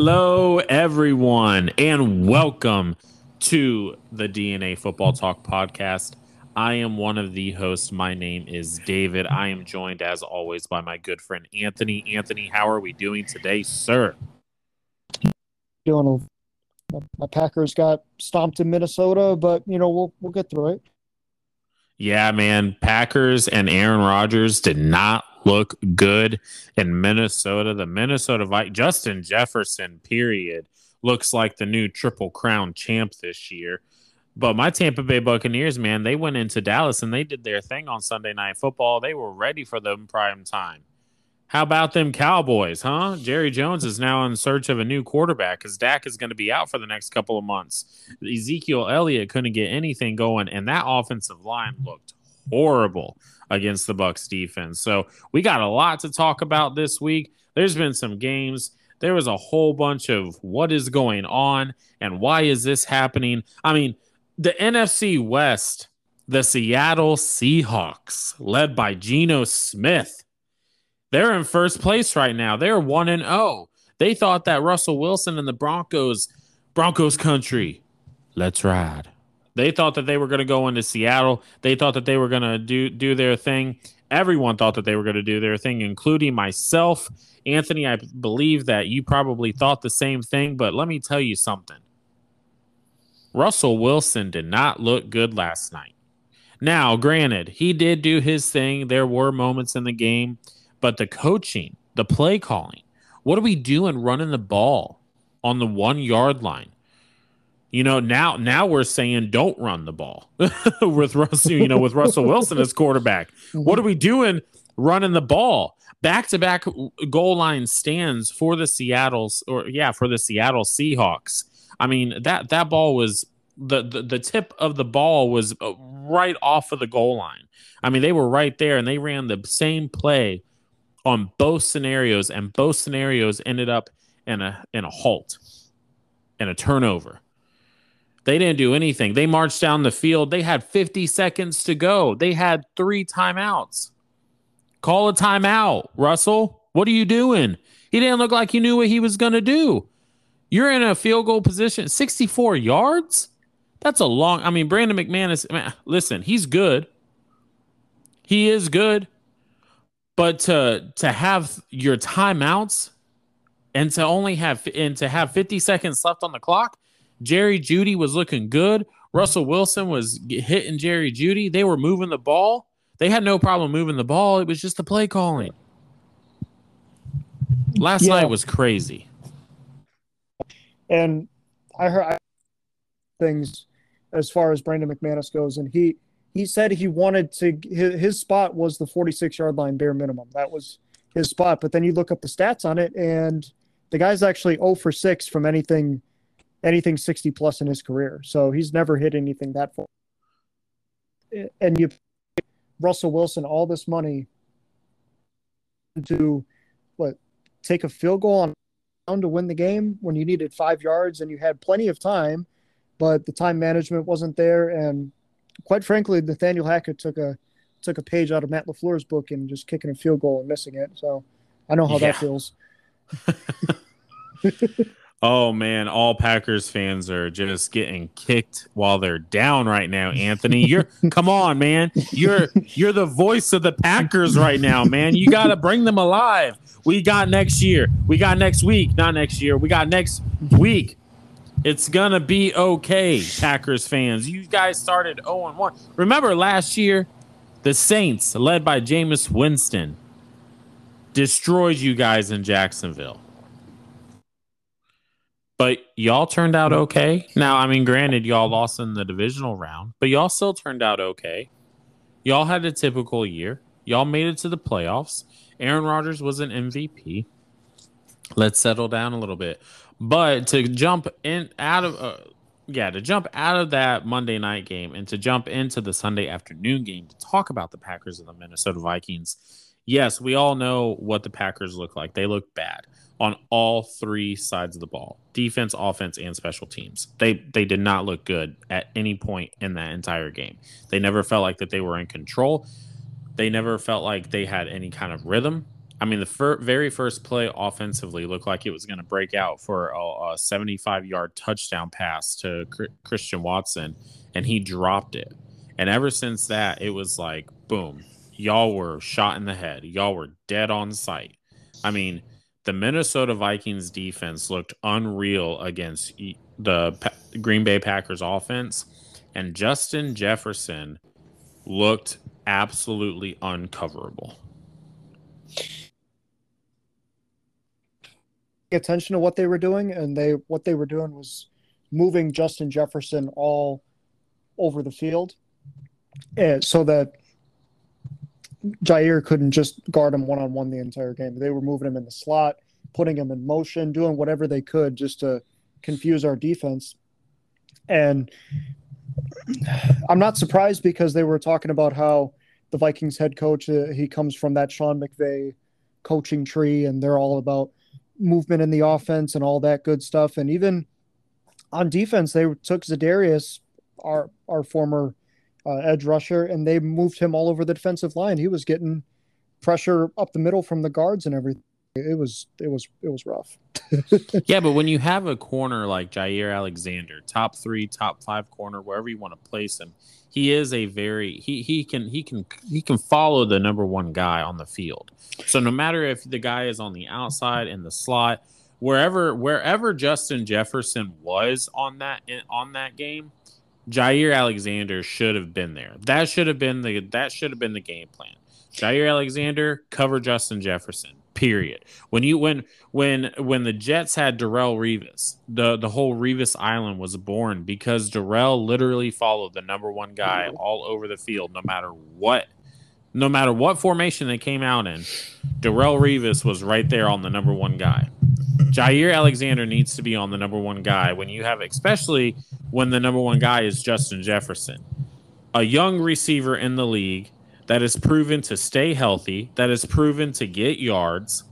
Hello, everyone, and welcome to the DNA Football Talk podcast. I am one of the hosts. My name is David. I am joined, as always, by my good friend Anthony. Anthony, how are we doing today, sir? Doing a, my Packers got stomped in Minnesota, but you know we'll we'll get through it. Yeah, man. Packers and Aaron Rodgers did not look good in Minnesota. The Minnesota Vikings, Justin Jefferson, period, looks like the new Triple Crown champ this year. But my Tampa Bay Buccaneers, man, they went into Dallas and they did their thing on Sunday Night Football. They were ready for them prime time. How about them Cowboys, huh? Jerry Jones is now in search of a new quarterback because Dak is going to be out for the next couple of months. Ezekiel Elliott couldn't get anything going, and that offensive line looked horrible against the Bucs defense. So we got a lot to talk about this week. There's been some games. There was a whole bunch of what is going on and why is this happening? I mean, the NFC West, the Seattle Seahawks, led by Geno Smith, they're in first place right now. They're 1 and 0. They thought that Russell Wilson and the Broncos, Broncos country, let's ride. They thought that they were going to go into Seattle. They thought that they were going to do do their thing. Everyone thought that they were going to do their thing, including myself. Anthony, I believe that you probably thought the same thing, but let me tell you something. Russell Wilson did not look good last night. Now, granted, he did do his thing. There were moments in the game, but the coaching, the play calling, what are we doing running the ball on the one yard line? You know, now now we're saying don't run the ball with Russell, you know, with Russell Wilson as quarterback. What are we doing running the ball? Back to back goal line stands for the Seattle's or yeah, for the Seattle Seahawks. I mean, that that ball was the, the the tip of the ball was uh, right off of the goal line. I mean, they were right there and they ran the same play on both scenarios and both scenarios ended up in a in a halt and a turnover. They didn't do anything. They marched down the field. They had 50 seconds to go. They had three timeouts. Call a timeout, Russell. What are you doing? He didn't look like he knew what he was going to do. You're in a field goal position, 64 yards. That's a long. I mean, Brandon McManus. Man, listen, he's good. He is good, but to to have your timeouts and to only have and to have 50 seconds left on the clock, Jerry Jeudy was looking good. Russell Wilson was hitting Jerry Jeudy. They were moving the ball. They had no problem moving the ball. It was just the play calling. Last yeah. night was crazy. And I heard things as far as Brandon McManus goes, and he he said he wanted to his, his spot was the 46 yard line bare minimum. That was his spot. But then you look up the stats on it, and the guy's actually 0 for 6 from anything anything 60 plus in his career. So he's never hit anything that far. And you Russell Wilson all this money to what take a field goal on to win the game when you needed five yards and you had plenty of time, but the time management wasn't there. And quite frankly, Nathaniel Hackett took a took a page out of Matt LaFleur's book and just kicking a field goal and missing it. So I know how yeah. that feels. Oh man, all Packers fans are just getting kicked while they're down right now. Anthony, you're come on, man. You're you're the voice of the Packers right now, man. You got to bring them alive. We got next year. We got next week, not next year. We got next week. It's gonna be okay, Packers fans. You guys started 0 1. Remember last year, the Saints, led by Jameis Winston, destroyed you guys in Jacksonville but y'all turned out okay. Now, I mean, granted, y'all lost in the divisional round, but y'all still turned out okay. Y'all had a typical year. Y'all made it to the playoffs. Aaron Rodgers was an MVP. Let's settle down a little bit. But to jump in out of uh, yeah, to jump out of that Monday night game and to jump into the Sunday afternoon game to talk about the Packers and the Minnesota Vikings. Yes, we all know what the Packers look like. They look bad on all three sides of the ball defense offense and special teams. They they did not look good at any point in that entire game. They never felt like that they were in control. They never felt like they had any kind of rhythm. I mean, the fir- very first play offensively looked like it was going to break out for a, a 75 yard touchdown pass to Christian Watson, and he dropped it. And ever since that, it was like, boom, y'all were shot in the head. Y'all were dead on sight. I mean, the Minnesota Vikings defense looked unreal against the Green Bay Packers offense, and Justin Jefferson looked absolutely uncoverable. Attention to what they were doing, and they what they were doing was moving Justin Jefferson all over the field, and so that Jaire couldn't just guard him one on one the entire game. They were moving him in the slot, putting him in motion, doing whatever they could just to confuse our defense. And I'm not surprised because they were talking about how the Vikings head coach uh, he comes from that Sean McVay coaching tree, and they're all about movement in the offense and all that good stuff. And even on defense, they took Za'Darius, our our former uh, edge rusher, and they moved him all over the defensive line. He was getting pressure up the middle from the guards and everything. It was it was it was rough. yeah, but when you have a corner like Jaire Alexander, top three, top five corner, wherever you want to place him, he is a very he he can he can he can follow the number one guy on the field. So no matter if the guy is on the outside in the slot, wherever wherever Justin Jefferson was on that on that game, Jaire Alexander should have been there. That should have been the that should have been the game plan. Jaire Alexander cover Justin Jefferson. Period. When you when when when the Jets had Darrelle Revis, the the whole Revis Island was born because Darrelle literally followed the number one guy all over the field, no matter what, no matter what formation they came out in. Darrelle Revis was right there on the number one guy. Jaire Alexander needs to be on the number one guy when you have, especially when the number one guy is Justin Jefferson, a young receiver in the league that is proven to stay healthy, that is proven to get yards,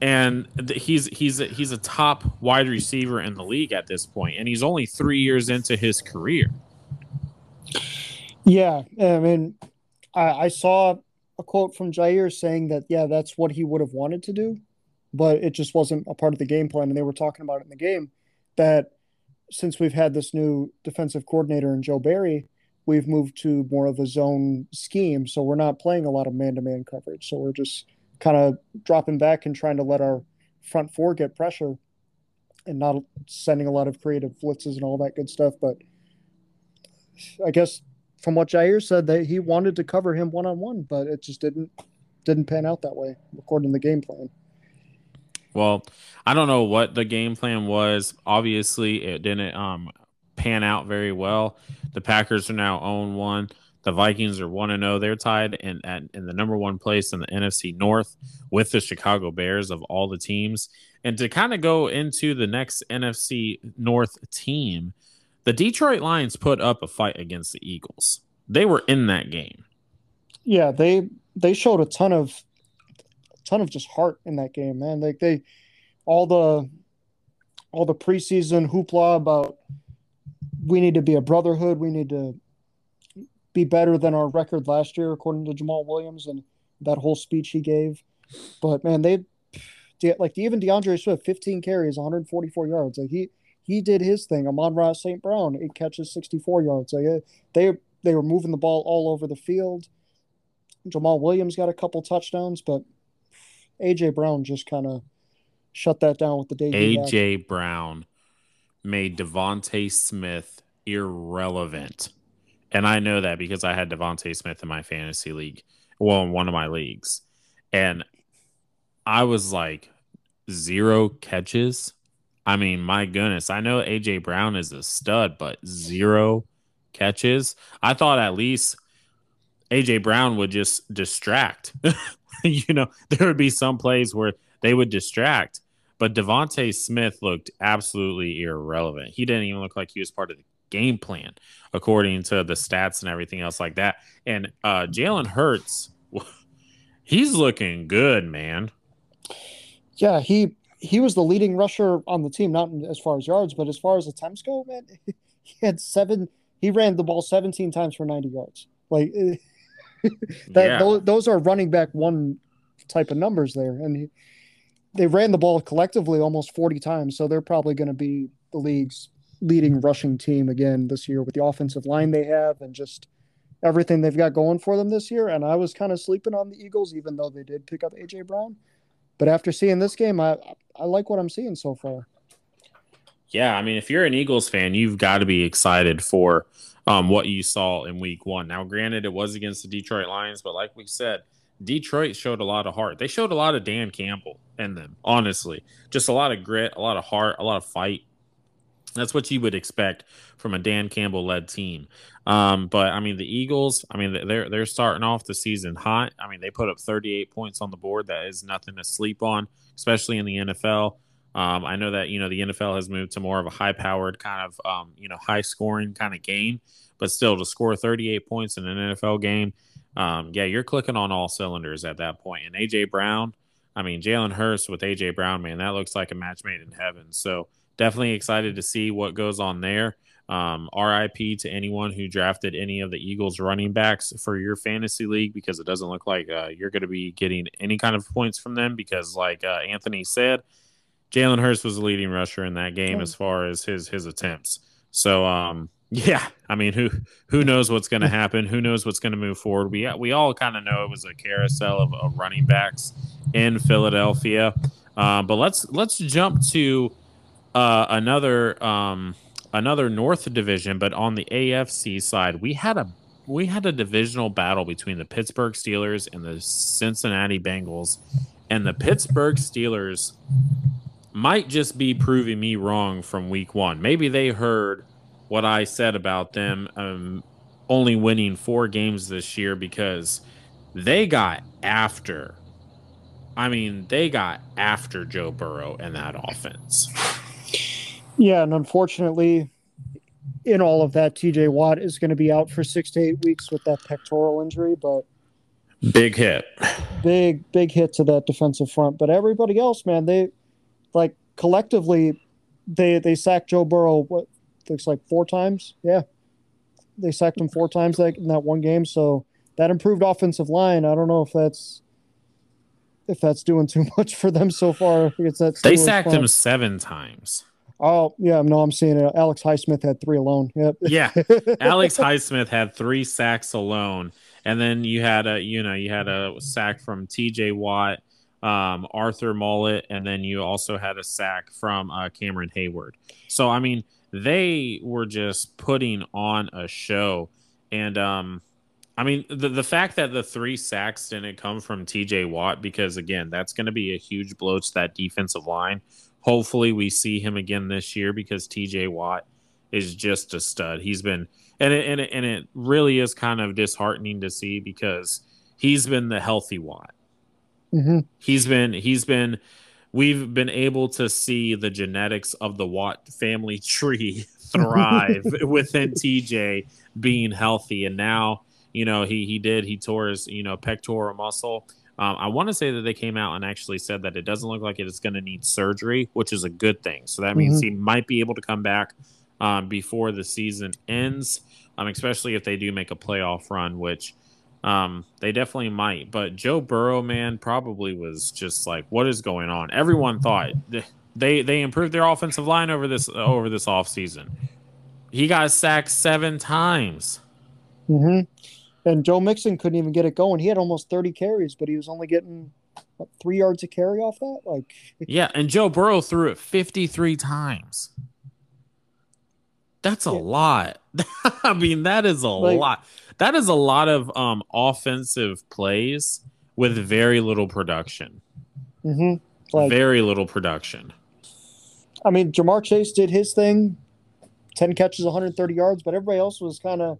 and he's he's a, he's a top wide receiver in the league at this point, and he's only three years into his career. Yeah, I mean, I, I saw a quote from Jaire saying that yeah, that's what he would have wanted to do, but it just wasn't a part of the game plan. And they were talking about it in the game that since we've had this new defensive coordinator in Joe Barry, we've moved to more of a zone scheme. So we're not playing a lot of man to man coverage. So we're just kind of dropping back and trying to let our front four get pressure and not sending a lot of creative blitzes and all that good stuff. But I guess from what Jaire said, that he wanted to cover him one on one, but it just didn't didn't pan out that way according to the game plan. Well, I don't know what the game plan was. Obviously, it didn't um, pan out very well. The Packers are now own one. The Vikings are one and zero. Oh. They're tied in at, in the number one place in the NFC North with the Chicago Bears of all the teams. And to kind of go into the next NFC North team, the Detroit Lions put up a fight against the Eagles. They were in that game. Yeah, they they showed a ton of ton of just heart in that game, man. Like they, all the, all the preseason hoopla about we need to be a brotherhood. We need to be better than our record last year, according to Jamaal Williams and that whole speech he gave. But man, they like even D'Andre Swift, 15 carries, 144 yards. Like he he did his thing. Amon-Ra St. Brown, eight catches, 64 yards. Like uh, they they were moving the ball all over the field. Jamaal Williams got a couple touchdowns, but AJ Brown just kind of shut that down with the day. AJ back. Brown made DeVonta Smith irrelevant, and I know that because I had DeVonta Smith in my fantasy league, well, in one of my leagues, and I was like zero catches. I mean, my goodness, I know AJ Brown is a stud, but zero catches. I thought at least AJ Brown would just distract. you know, there would be some plays where they would distract, but DeVonta Smith looked absolutely irrelevant. He didn't even look like he was part of the game plan, according to the stats and everything else like that. And uh, Jalen Hurts, he's looking good, man. Yeah, he he was the leading rusher on the team, not as far as yards, but as far as attempts go, man, he had seven. He ran the ball 17 times for 90 yards. Like that, yeah. those, those, are running back one type of numbers there. And he, they ran the ball collectively almost 40 times, so they're probably going to be the league's leading rushing team again this year with the offensive line they have and just everything they've got going for them this year. And I was kind of sleeping on the Eagles, even though they did pick up AJ Brown. But after seeing this game, I I like what I'm seeing so far. Yeah, I mean, if you're an Eagles fan, you've got to be excited for um, what you saw in Week One. Now, granted, it was against the Detroit Lions, but like we said, Detroit showed a lot of heart. They showed a lot of Dan Campbell in them, honestly. Just a lot of grit, a lot of heart, a lot of fight. That's what you would expect from a Dan Campbell led team. Um, but I mean, the Eagles, I mean, they're they're starting off the season hot. I mean, they put up 38 points on the board. That is nothing to sleep on, especially in the NFL. Um, I know that you know the NFL has moved to more of a high-powered kind of um, you know high-scoring kind of game, but still to score 38 points in an NFL game, um, yeah, you're clicking on all cylinders at that point. And AJ Brown, I mean Jalen Hurts with AJ Brown, man, that looks like a match made in heaven. So definitely excited to see what goes on there. Um, RIP to anyone who drafted any of the Eagles running backs for your fantasy league because it doesn't look like uh, you're going to be getting any kind of points from them because, like uh, Anthony said, Jalen Hurts was the leading rusher in that game as far as his his attempts. So, um, yeah, I mean, who who knows what's going to happen? Who knows what's going to move forward? We we all kind of know it was a carousel of, of running backs in Philadelphia. Um, but let's let's jump to uh, another um, another North Division, but on the AFC side, we had a we had a divisional battle between the Pittsburgh Steelers and the Cincinnati Bengals, and the Pittsburgh Steelers might just be proving me wrong from Week One. Maybe they heard what I said about them um, only winning four games this year because they got after. I mean, they got after Joe Burrow and that offense. Yeah, and unfortunately, in all of that, TJ Watt is going to be out for six to eight weeks with that pectoral injury, but big hit, big big hit to that defensive front. But everybody else, man, they like collectively, they they sacked Joe Burrow. What looks like four times? Yeah, they sacked him four times that in that one game. So that improved offensive line. I don't know if that's if that's doing too much for them so far. It's that they sacked him seven times. Oh yeah, no, I'm seeing it. Alex Highsmith had three alone. Yep. Yeah, Alex Highsmith had three sacks alone, and then you had a you know you had a sack from T.J. Watt, um, Arthur Maulet, and then you also had a sack from uh, Cameron Heyward. So I mean, they were just putting on a show, and um, I mean the the fact that the three sacks didn't come from T.J. Watt because again that's going to be a huge blow to that defensive line Hopefully, we see him again this year because TJ Watt is just a stud. He's been, and it, and it, and it really is kind of disheartening to see because he's been the healthy Watt. Mm-hmm. He's been, he's been, we've been able to see the genetics of the Watt family tree thrive within TJ being healthy. And now, you know, he, he did, he tore his, you know, pectoral muscle um, I want to say that they came out and actually said that it doesn't look like it is going to need surgery, which is a good thing. So that means mm-hmm. he might be able to come back um, before the season ends, um, especially if they do make a playoff run, which um, they definitely might. But Joe Burrow, man, probably was just like, what is going on? Everyone thought they they improved their offensive line over this over this offseason. He got sacked seven times. Mm-hmm. And Joe Mixon couldn't even get it going. He had almost 30 carries, but he was only getting what, three yards of carry off that. Like, yeah, and Joe Burrow threw it 53 times. That's a yeah. lot. I mean, that is a like, lot. That is a lot of um, offensive plays with very little production. Mm-hmm. Like, very little production. I mean, Ja'Marr Chase did his thing, 10 catches, 130 yards, but everybody else was kind of,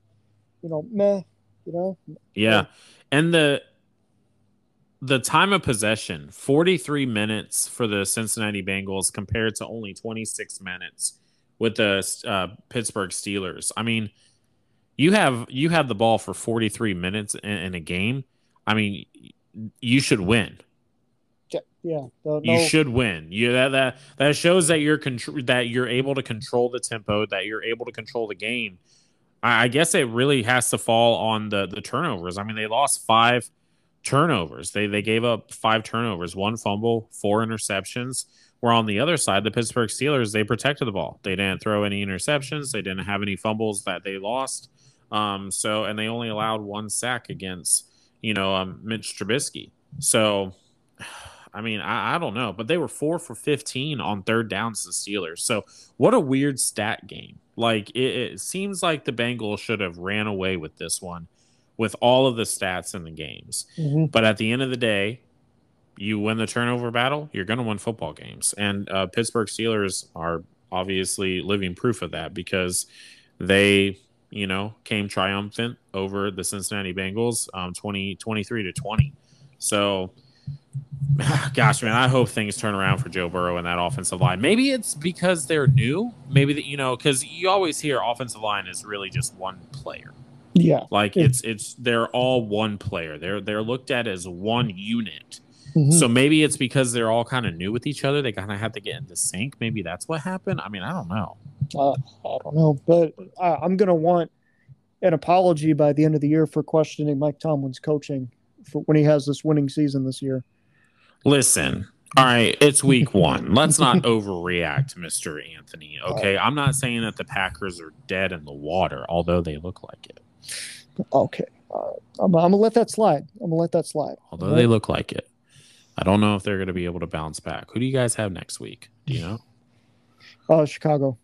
you know, meh you know. Yeah, and the the time of possession 43 minutes for the Cincinnati Bengals compared to only 26 minutes with the uh, Pittsburgh Steelers. I mean, you have you have the ball for 43 minutes in, in a game. I mean, you should win. Yeah, no, you should win. You that that that shows that you're contr- that you're able to control the tempo, that you're able to control the game. I guess it really has to fall on the the turnovers. I mean, they lost five turnovers. They they gave up five turnovers, one fumble, four interceptions. Where on the other side, the Pittsburgh Steelers, they protected the ball. They didn't throw any interceptions. They didn't have any fumbles that they lost. Um, so, and they only allowed one sack against, you know, um, Mitch Trubisky. So, I mean, I, I, don't know, but they were four for 15 on third downs, the Steelers. So, what a weird stat game. Like, it, it seems like the Bengals should have ran away with this one with all of the stats in the games. Mm-hmm. But at the end of the day, you win the turnover battle, you're going to win football games. And uh, Pittsburgh Steelers are obviously living proof of that because they, you know, came triumphant over the Cincinnati Bengals um, 20, 23 to 20. So, gosh, man, I hope things turn around for Joe Burrow and that offensive line. Maybe it's because they're new. Maybe that, you know, because you always hear offensive line is really just one player. Yeah. Like it's it's they're all one player. They're they're looked at as one unit. Mm-hmm. So maybe it's because they're all kind of new with each other. They kind of have to get into sync. Maybe that's what happened. I mean, I don't know. Uh, I don't know, but I, I'm going to want an apology by the end of the year for questioning Mike Tomlin's coaching for when he has this winning season this year. Listen, all right, it's week one. Let's not overreact, Mr. Anthony. Okay. I'm not saying that the Packers are dead in the water, although they look like it. Okay. I'm, I'm, gonna let that slide. I'm gonna let that slide. Although right? they look like it. I don't know if they're going to be able to bounce back. Who do you guys have next week? Do you know? Oh, uh, Chicago.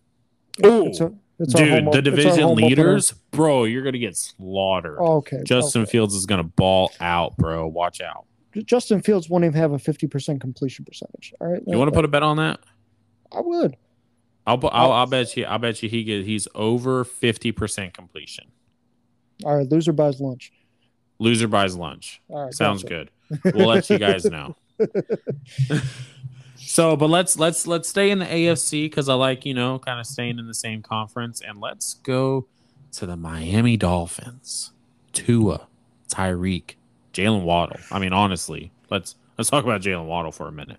Oh, dude, home, the division leaders, opener. bro, you're going to get slaughtered. Oh, okay. Justin okay. Fields is going to ball out, bro. Watch out. Justin Fields won't even have a 50% completion percentage. All right. You want to put a bet on that? I would. I'll, I'll, I'll bet you. I'll bet you he get he's over 50% completion. All right. Loser buys lunch. Loser buys lunch. All right. Sounds gotcha. good. We'll let you guys know. so, but let's let's let's stay in the AFC because I like you know kind of staying in the same conference, and let's go to the Miami Dolphins. Tua, Tyreek, Jalen Waddle. I mean, honestly, let's let's talk about Jalen Waddle for a minute.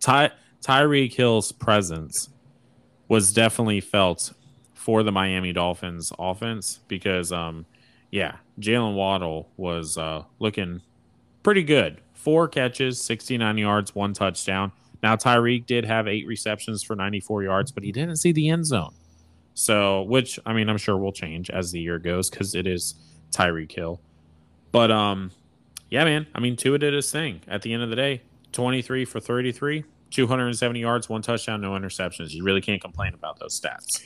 Ty Tyreek Hill's presence was definitely felt for the Miami Dolphins offense because, um, yeah, Jalen Waddle was uh, looking pretty good four catches, 69 yards, one touchdown. Now, Tyreek did have eight receptions for 94 yards, but he didn't see the end zone. So, which, I mean, I'm sure will change as the year goes because it is Tyreek Hill. But, um, yeah, man, I mean, Tua did his thing at the end of the day 23 for 33, 270 yards, one touchdown, no interceptions. You really can't complain about those stats.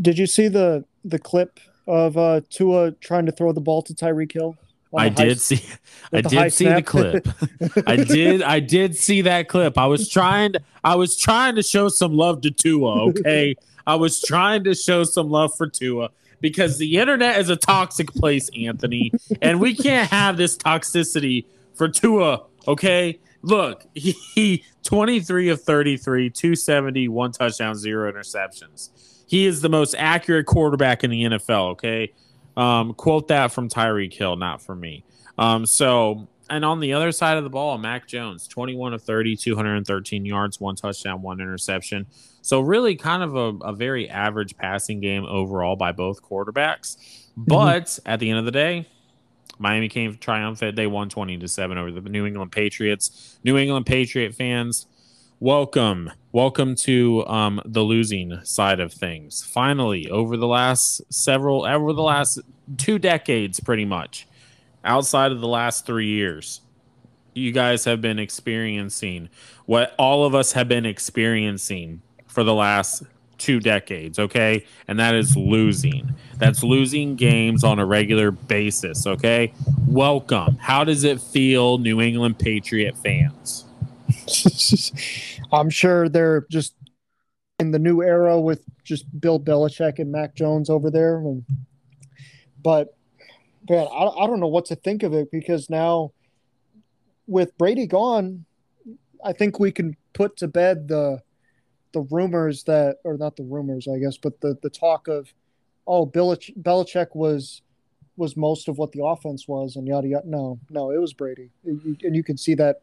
Did you see the the clip of uh, Tua trying to throw the ball to Tyreek Hill? I did see I did see snap. the clip. I did I did see that clip. I was trying to I was trying to show some love to Tua, okay? I was trying to show some love for Tua because the internet is a toxic place, Anthony, and we can't have this toxicity for Tua, okay? Look, he, he 23 of 33, 270, one touchdown, zero interceptions. He is the most accurate quarterback in the NFL, okay? Um, quote that from Tyreek Hill, not from me. Um, so, and on the other side of the ball, Mac Jones, 21 of 30, 213 yards, one touchdown, one interception. So, really kind of a, a very average passing game overall by both quarterbacks. Mm-hmm. But mm-hmm. at the end of the day, Miami came triumphant. They won 20 to 7 over the New England Patriots. New England Patriot fans, welcome welcome to um, the losing side of things. Finally over the last several over the last two decades pretty much. Outside of the last three years you guys have been experiencing what all of us have been experiencing for the last two decades okay? And that is losing. That's losing games on a regular basis okay? Welcome. How does it feel new england patriot fans I'm sure they're just in the new era with just Bill Belichick and Mac Jones over there. And, but man, I, I don't know what to think of it because now with Brady gone, I think we can put to bed the the rumors that, or not the rumors, I guess, but the the talk of, oh, Belich- Belichick was was most of what the offense was, and yada yada. No, no, it was Brady, and you can see that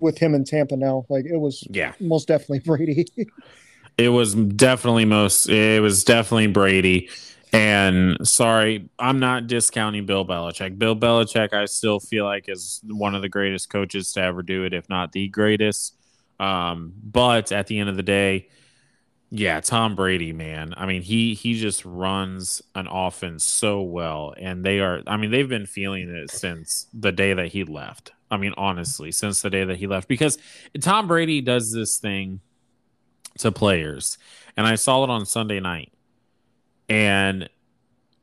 with him in Tampa now. Like it was, yeah, most definitely Brady. it was definitely most. It was definitely Brady, And sorry, I'm not discounting Bill Belichick. Bill Belichick, I still feel like is one of the greatest coaches to ever do it, if not the greatest. Um, but at the end of the day, yeah, Tom Brady, man. I mean, he he just runs an offense so well, and they are. I mean, they've been feeling it since the day that he left. I mean, honestly, since the day that he left, because Tom Brady does this thing to players, and I saw it on Sunday night, and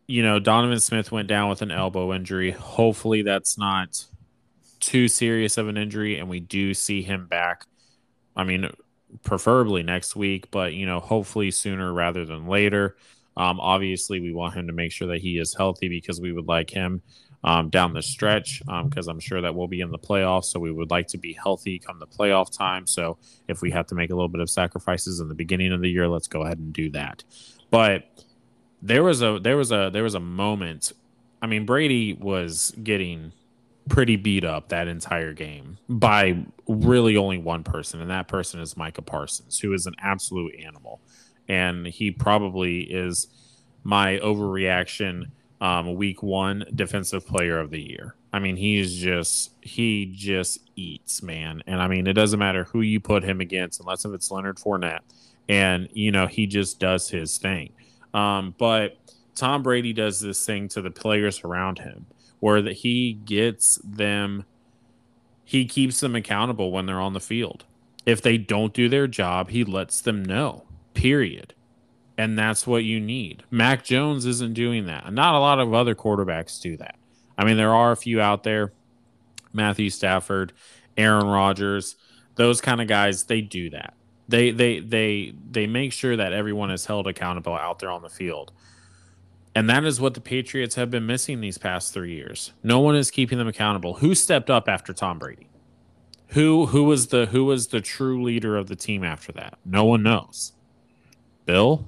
you know, Donovan Smith went down with an elbow injury. Hopefully, that's not too serious of an injury, and we do see him back. I mean, preferably next week, but you know, hopefully sooner rather than later. Um, obviously, we want him to make sure that he is healthy because we would like him um, down the stretch because um, I'm sure that we'll be in the playoffs. So we would like to be healthy come the playoff time. So if we have to make a little bit of sacrifices in the beginning of the year, let's go ahead and do that. But there was a there was a there was a moment. I mean, Brady was getting pretty beat up that entire game by really only one person, and that person is Micah Parsons, who is an absolute animal. And he probably is my overreaction um, week one defensive player of the year. I mean, he's just he just eats, man. And I mean, it doesn't matter who you put him against, unless if it's Leonard Fournette, and you know he just does his thing. Um, but Tom Brady does this thing to the players around him where that he gets them he keeps them accountable when they're on the field. If they don't do their job, he lets them know. Period. And that's what you need. Mac Jones isn't doing that. Not a lot of other quarterbacks do that. I mean, there are a few out there. Matthew Stafford, Aaron Rodgers, those kind of guys, they do that. They they they they make sure that everyone is held accountable out there on the field. And that is what the Patriots have been missing these past three years. No one is keeping them accountable. Who stepped up after Tom Brady? Who who was the who was the true leader of the team after that? No one knows. Bill?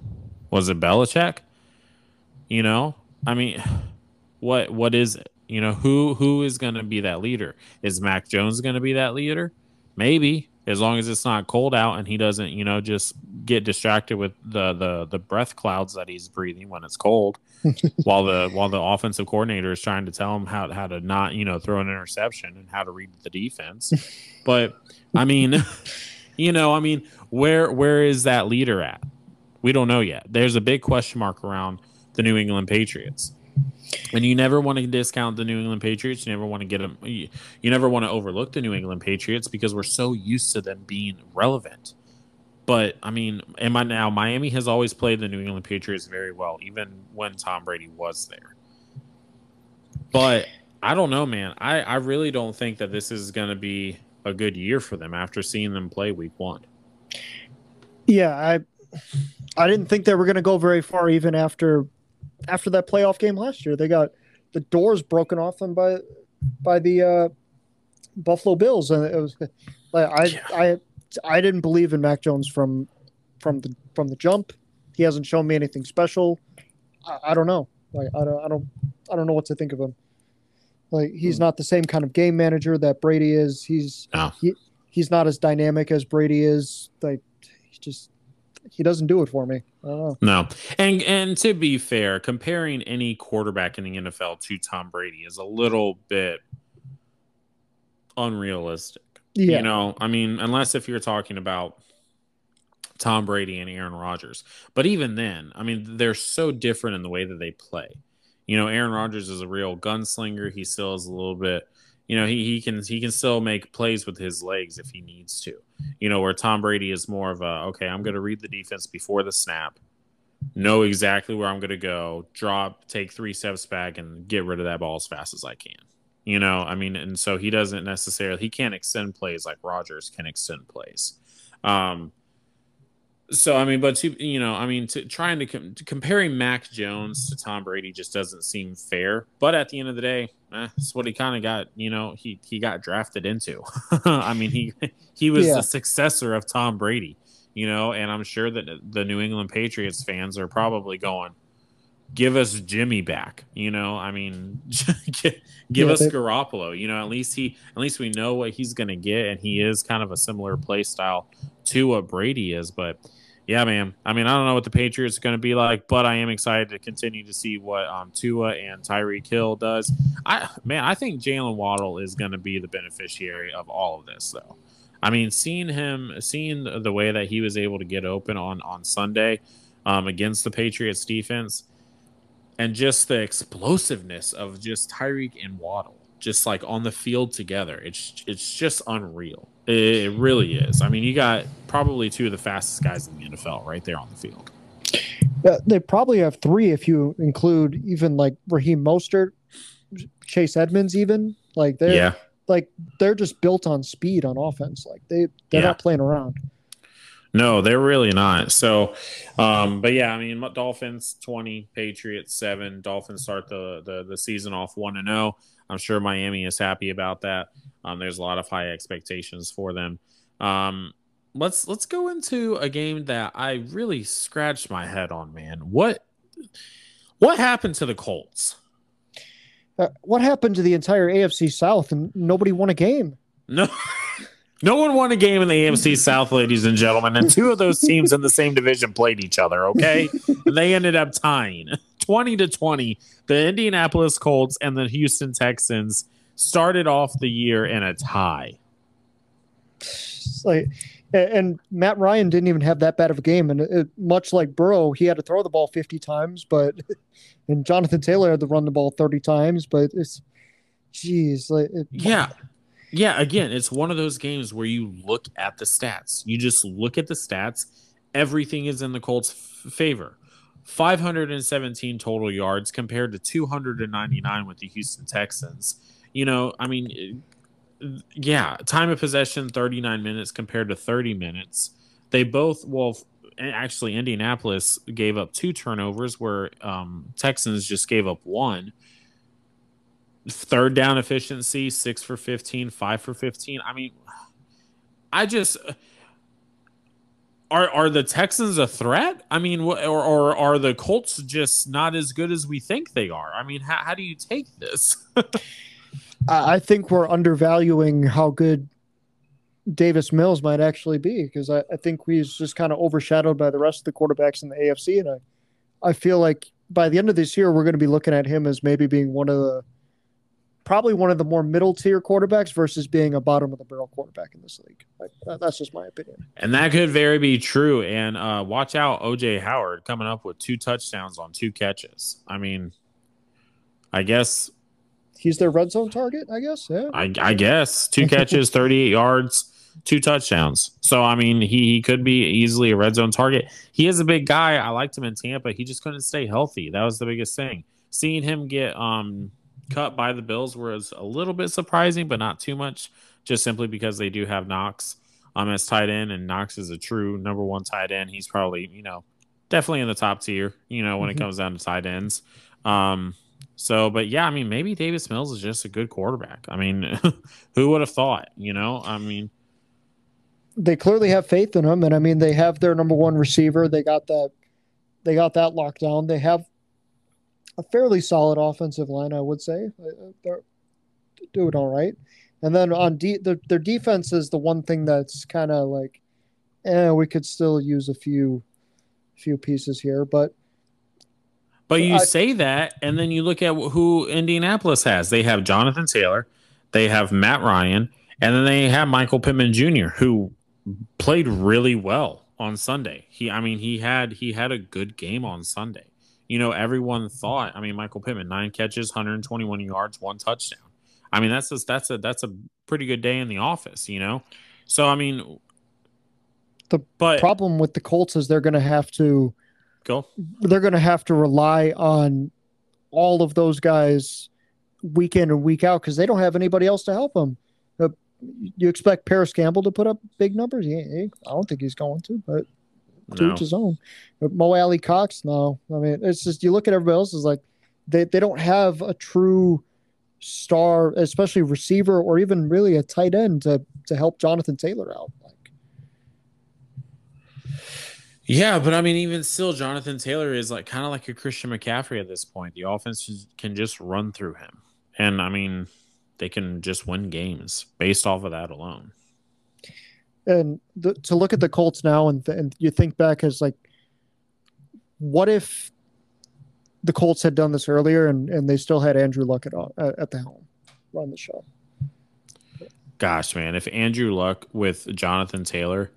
Was it Belichick? You know, I mean, what what is it? You know, who who is going to be that leader? Is Mac Jones going to be that leader? Maybe as long as it's not cold out and he doesn't, you know, just get distracted with the the the breath clouds that he's breathing when it's cold, while the while the offensive coordinator is trying to tell him how how to not, you know, throw an interception and how to read the defense. but I mean, you know, I mean, where where is that leader at? We don't know yet. There's a big question mark around the New England Patriots. And you never want to discount the New England Patriots. You never want to get them. You, you never want to overlook the New England Patriots because we're so used to them being relevant. But I mean, am I now? Miami has always played the New England Patriots very well, even when Tom Brady was there. But I don't know, man. I, I really don't think that this is going to be a good year for them after seeing them play week one. Yeah, I I didn't think they were going to go very far even after after that playoff game last year. They got the doors broken off them by by the uh, Buffalo Bills, and it was like I yeah. I I didn't believe in Mac Jones from from the from the jump. He hasn't shown me anything special. I, I don't know. Like I don't I don't I don't know what to think of him. Like he's hmm. not the same kind of game manager that Brady is. He's no. he, he's not as dynamic as Brady is. Like he just he doesn't do it for me. No, and and to be fair, comparing any quarterback in the NFL to Tom Brady is a little bit unrealistic. Yeah. You know, I mean, unless if you're talking about Tom Brady and Aaron Rodgers, but even then, I mean, they're so different in the way that they play. You know, Aaron Rodgers is a real gunslinger. He still is a little bit you know he, he can he can still make plays with his legs if he needs to you know where tom brady is more of a okay i'm going to read the defense before the snap know exactly where i'm going to go drop take three steps back and get rid of that ball as fast as i can. You know i mean and so he doesn't necessarily he can't extend plays like rodgers can extend plays. Um so I mean, but to you know, I mean, to trying to, com- to, comparing Mac Jones to Tom Brady just doesn't seem fair. But at the end of the day, eh, that's what he kind of got. You know, he he got drafted into. I mean, he he was yeah. the successor of Tom Brady. You know, and I'm sure that the New England Patriots fans are probably going, "Give us Jimmy back." You know, I mean, give yeah, us they- Garoppolo. You know, at least he at least we know what he's going to get, and he is kind of a similar play style to what Brady is, but yeah, man. I mean, I don't know what the Patriots are going to be like, but I am excited to continue to see what um, Tua and Tyreek Hill does. I man, I think Jalen Waddle is going to be the beneficiary of all of this, though. I mean, seeing him, seeing the way that he was able to get open on on Sunday um, against the Patriots defense, and just the explosiveness of just Tyreek and Waddle, just like on the field together. It's it's just unreal. It really is. I mean, you got probably two of the fastest guys in the NFL right there on the field. Uh, they probably have three if you include even like Raheem Mostert, Chase Edmonds, even like they're yeah. like they're just built on speed on offense. Like they they're yeah. not playing around. No, they're really not. So, um, but yeah, I mean, Dolphins twenty, Patriots seven. Dolphins start the the, the season off one and zero. I'm sure Miami is happy about that. Um, there's a lot of high expectations for them. Um, let's let's go into a game that I really scratched my head on, man. What what happened to the Colts? Uh, what happened to the entire AFC South and nobody won a game? No. No one won a game in the AFC South, ladies and gentlemen, and two of those teams in the same division played each other, okay? and they ended up tying 20 to 20. The Indianapolis Colts and the Houston Texans started off the year in a tie. Like, and Matt Ryan didn't even have that bad of a game. And it, much like Burrow, he had to throw the ball 50 times, but and Jonathan Taylor had to run the ball 30 times. But it's, geez, like, it, yeah. Yeah, again, it's one of those games where you look at the stats. You just look at the stats. Everything is in the Colts' favor. 517 total yards compared to 299 with the Houston Texans you know, I mean, yeah, time of possession 39 minutes compared to 30 minutes. They both, well, actually, Indianapolis gave up two turnovers where um, Texans just gave up one. Third down efficiency, six for 15, five for 15. I mean, I just are are the Texans a threat? I mean, or, or are the Colts just not as good as we think they are? I mean, how, how do you take this? I think we're undervaluing how good Davis Mills might actually be because I, I, think he's just kind of overshadowed by the rest of the quarterbacks in the AFC. And I, I feel like by the end of this year, we're going to be looking at him as maybe being one of the probably one of the more middle tier quarterbacks versus being a bottom of the barrel quarterback in this league. Like, that's just my opinion. And that could very be true. And uh, watch out, OJ Howard coming up with two touchdowns on two catches. I mean, I guess he's their red zone target, I guess. Yeah. I, I guess two catches, 38 yards, two touchdowns. So, I mean, he, he could be easily a red zone target. He is a big guy. I liked him in Tampa. He just couldn't stay healthy. That was the biggest thing. Seeing him get um, cut by the Bills was a little bit surprising, but not too much, just simply because they do have Knox um, as tight end, and Knox is a true number one tight end. He's probably, you know, definitely in the top tier, you know, when mm-hmm. it comes down to tight ends. Um, so, but yeah, I mean, maybe Davis Mills is just a good quarterback. I mean, who would have thought? You know, I mean, they clearly have faith in him, and I mean, they have their number one receiver. They got that, they got that locked down. They have a fairly solid offensive line, I would say. They're doing all right. And then on de- the, their defense is the one thing that's kind of like, eh, we could still use a few, few pieces here, but but you I, say that, and then you look at who Indianapolis has. They have Jonathan Taylor, they have Matt Ryan, and then they have Michael Pittman Jr., who played really well on Sunday. He, I mean, he had he had a good game on Sunday. You know, everyone thought. I mean, Michael Pittman, nine catches, 121 yards, one touchdown. I mean, that's just that's a that's a pretty good day in the office. You know, so I mean, the but, problem with the Colts is they're going to have to Go. They're going to have to rely on all of those guys week in and week out because they don't have anybody else to help them. Uh, you expect Parris Campbell to put up big numbers? Yeah, I don't think he's going to, but to no. his own. But Mo Alie-Cox, no. I mean, it's just you look at everybody else is like they they don't have a true star, especially receiver or even really a tight end to to help Jonathan Taylor out. Like, yeah, but I mean, even still, Jonathan Taylor is like kind of like a Christian McCaffrey at this point. The offense can just run through him, and I mean, they can just win games based off of that alone. And the, to look at the Colts now and th- and you think back as like, what if the Colts had done this earlier and and they still had Andrew Luck at uh, at the helm, run the show. Gosh, man, if Andrew Luck with Jonathan Taylor,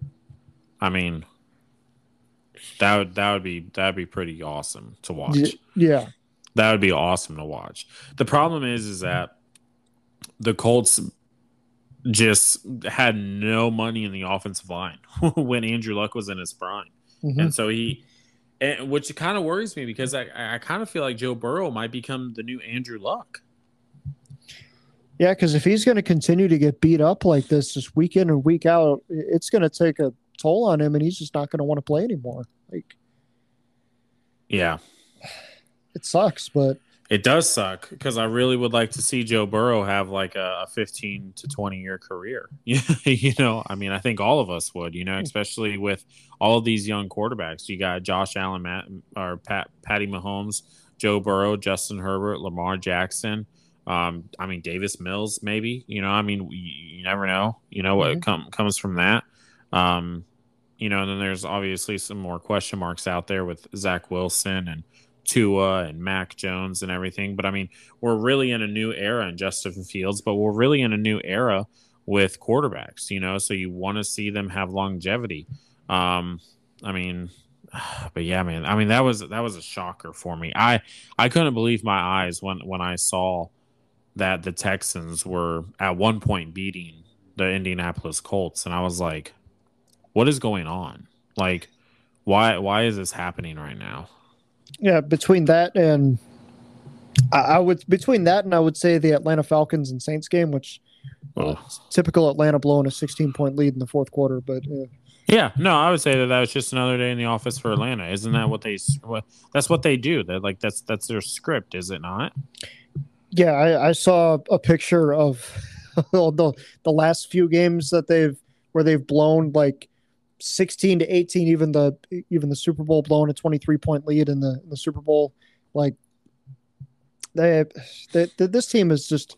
I mean, that would that would be that would be pretty awesome to watch. Yeah, that would be awesome to watch. The problem is, is that the Colts just had no money in the offensive line when Andrew Luck was in his prime, mm-hmm. and so he, and, which kind of worries me because I I kind of feel like Joe Burrow might become the new Andrew Luck. Yeah, because if he's going to continue to get beat up like this, just week in and week out, it's going to take a toll on him, and he's just not going to want to play anymore. Like, yeah, it sucks, but it does suck because I really would like to see Joe Burrow have like a, a 15 to 20 year career. you know, I mean, I think all of us would, you know, hmm. especially with all of these young quarterbacks. You got Josh Allen, Matt, or Pat, Patty Mahomes, Joe Burrow, Justin Herbert, Lamar Jackson. Um, I mean, Davis Mills, maybe. You know, I mean, you, you never know. You know what mm-hmm. com- comes from that. Um, you know, and then there's obviously some more question marks out there with Zach Wilson and Tua and Mac Jones and everything. But I mean, we're really in a new era in Justin Fields, but we're really in a new era with quarterbacks, you know, so you want to see them have longevity. Um, I mean, but yeah, man, I mean, that was, that was a shocker for me. I, I couldn't believe my eyes when, when I saw that the Texans were at one point beating the Indianapolis Colts. And I was like, what is going on? Like, why, why is this happening right now? Yeah, between that and I, would between that and I would say the Atlanta Falcons and Saints game, which uh, typical Atlanta blowing a 16 point lead in the fourth quarter, but uh, yeah, no, I would say that that was just another day in the office for Atlanta. Isn't that what they? What, that's what they do. That like that's that's their script, is it not? Yeah, I, I saw a picture of the the last few games that they've where they've blown like 16 to 18 even the even the super bowl blowing a 23 point lead in the, in the super bowl. Like they, they, this team is just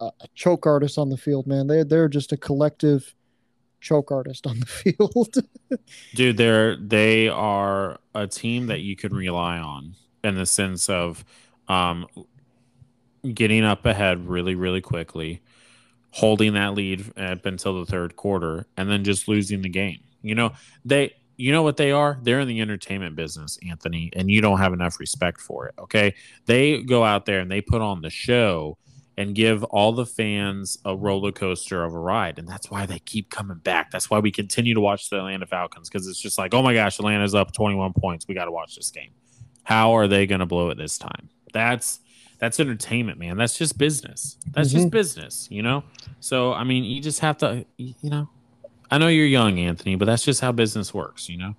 a choke artist on the field man. They, they're just a collective choke artist on the field. Dude they're they are a team that you can rely on in the sense of um, getting up ahead really really quickly holding that lead up until the third quarter and then just losing the game you know, they you know what they are? They're in the entertainment business, Anthony, and you don't have enough respect for it. Okay. They go out there and they put on the show and give all the fans a roller coaster of a ride. And that's why they keep coming back. That's why we continue to watch the Atlanta Falcons because it's just like, oh my gosh, Atlanta's up 21 points. We got to watch this game. How are they going to blow it this time? That's that's entertainment, man. That's just business. That's mm-hmm. just business, you know? So, I mean, you just have to, you know, I know you're young, Anthony, but that's just how business works, you know.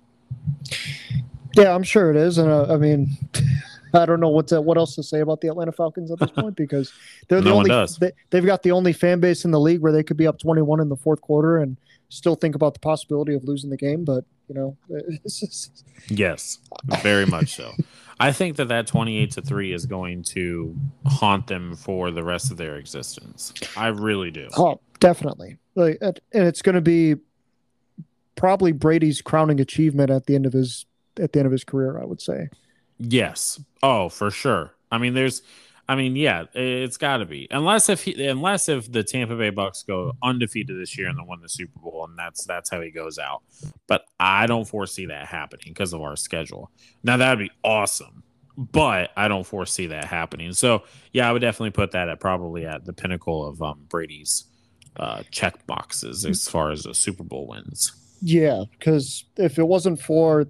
Yeah, I'm sure it is, and uh, I mean, I don't know what to, what else to say about the Atlanta Falcons at this point because they're the no only they, have got the only fan base in the league where they could be up 21 in the fourth quarter and still think about the possibility of losing the game. But you know, yes, very much so. I think that that 28 to 3 is going to haunt them for the rest of their existence. I really do. Oh, definitely. Like, and it's going to be probably Brady's crowning achievement at the end of his at the end of his career, I would say. Yes. Oh, for sure. I mean, there's I mean, yeah, it's got to be unless if he, unless if the Tampa Bay Bucs go undefeated this year and then win the Super Bowl, and that's that's how he goes out. But I don't foresee that happening because of our schedule. Now that'd be awesome, but I don't foresee that happening. So yeah, I would definitely put that at probably at the pinnacle of um, Brady's uh, check boxes as far as the Super Bowl wins. Yeah, because if it wasn't for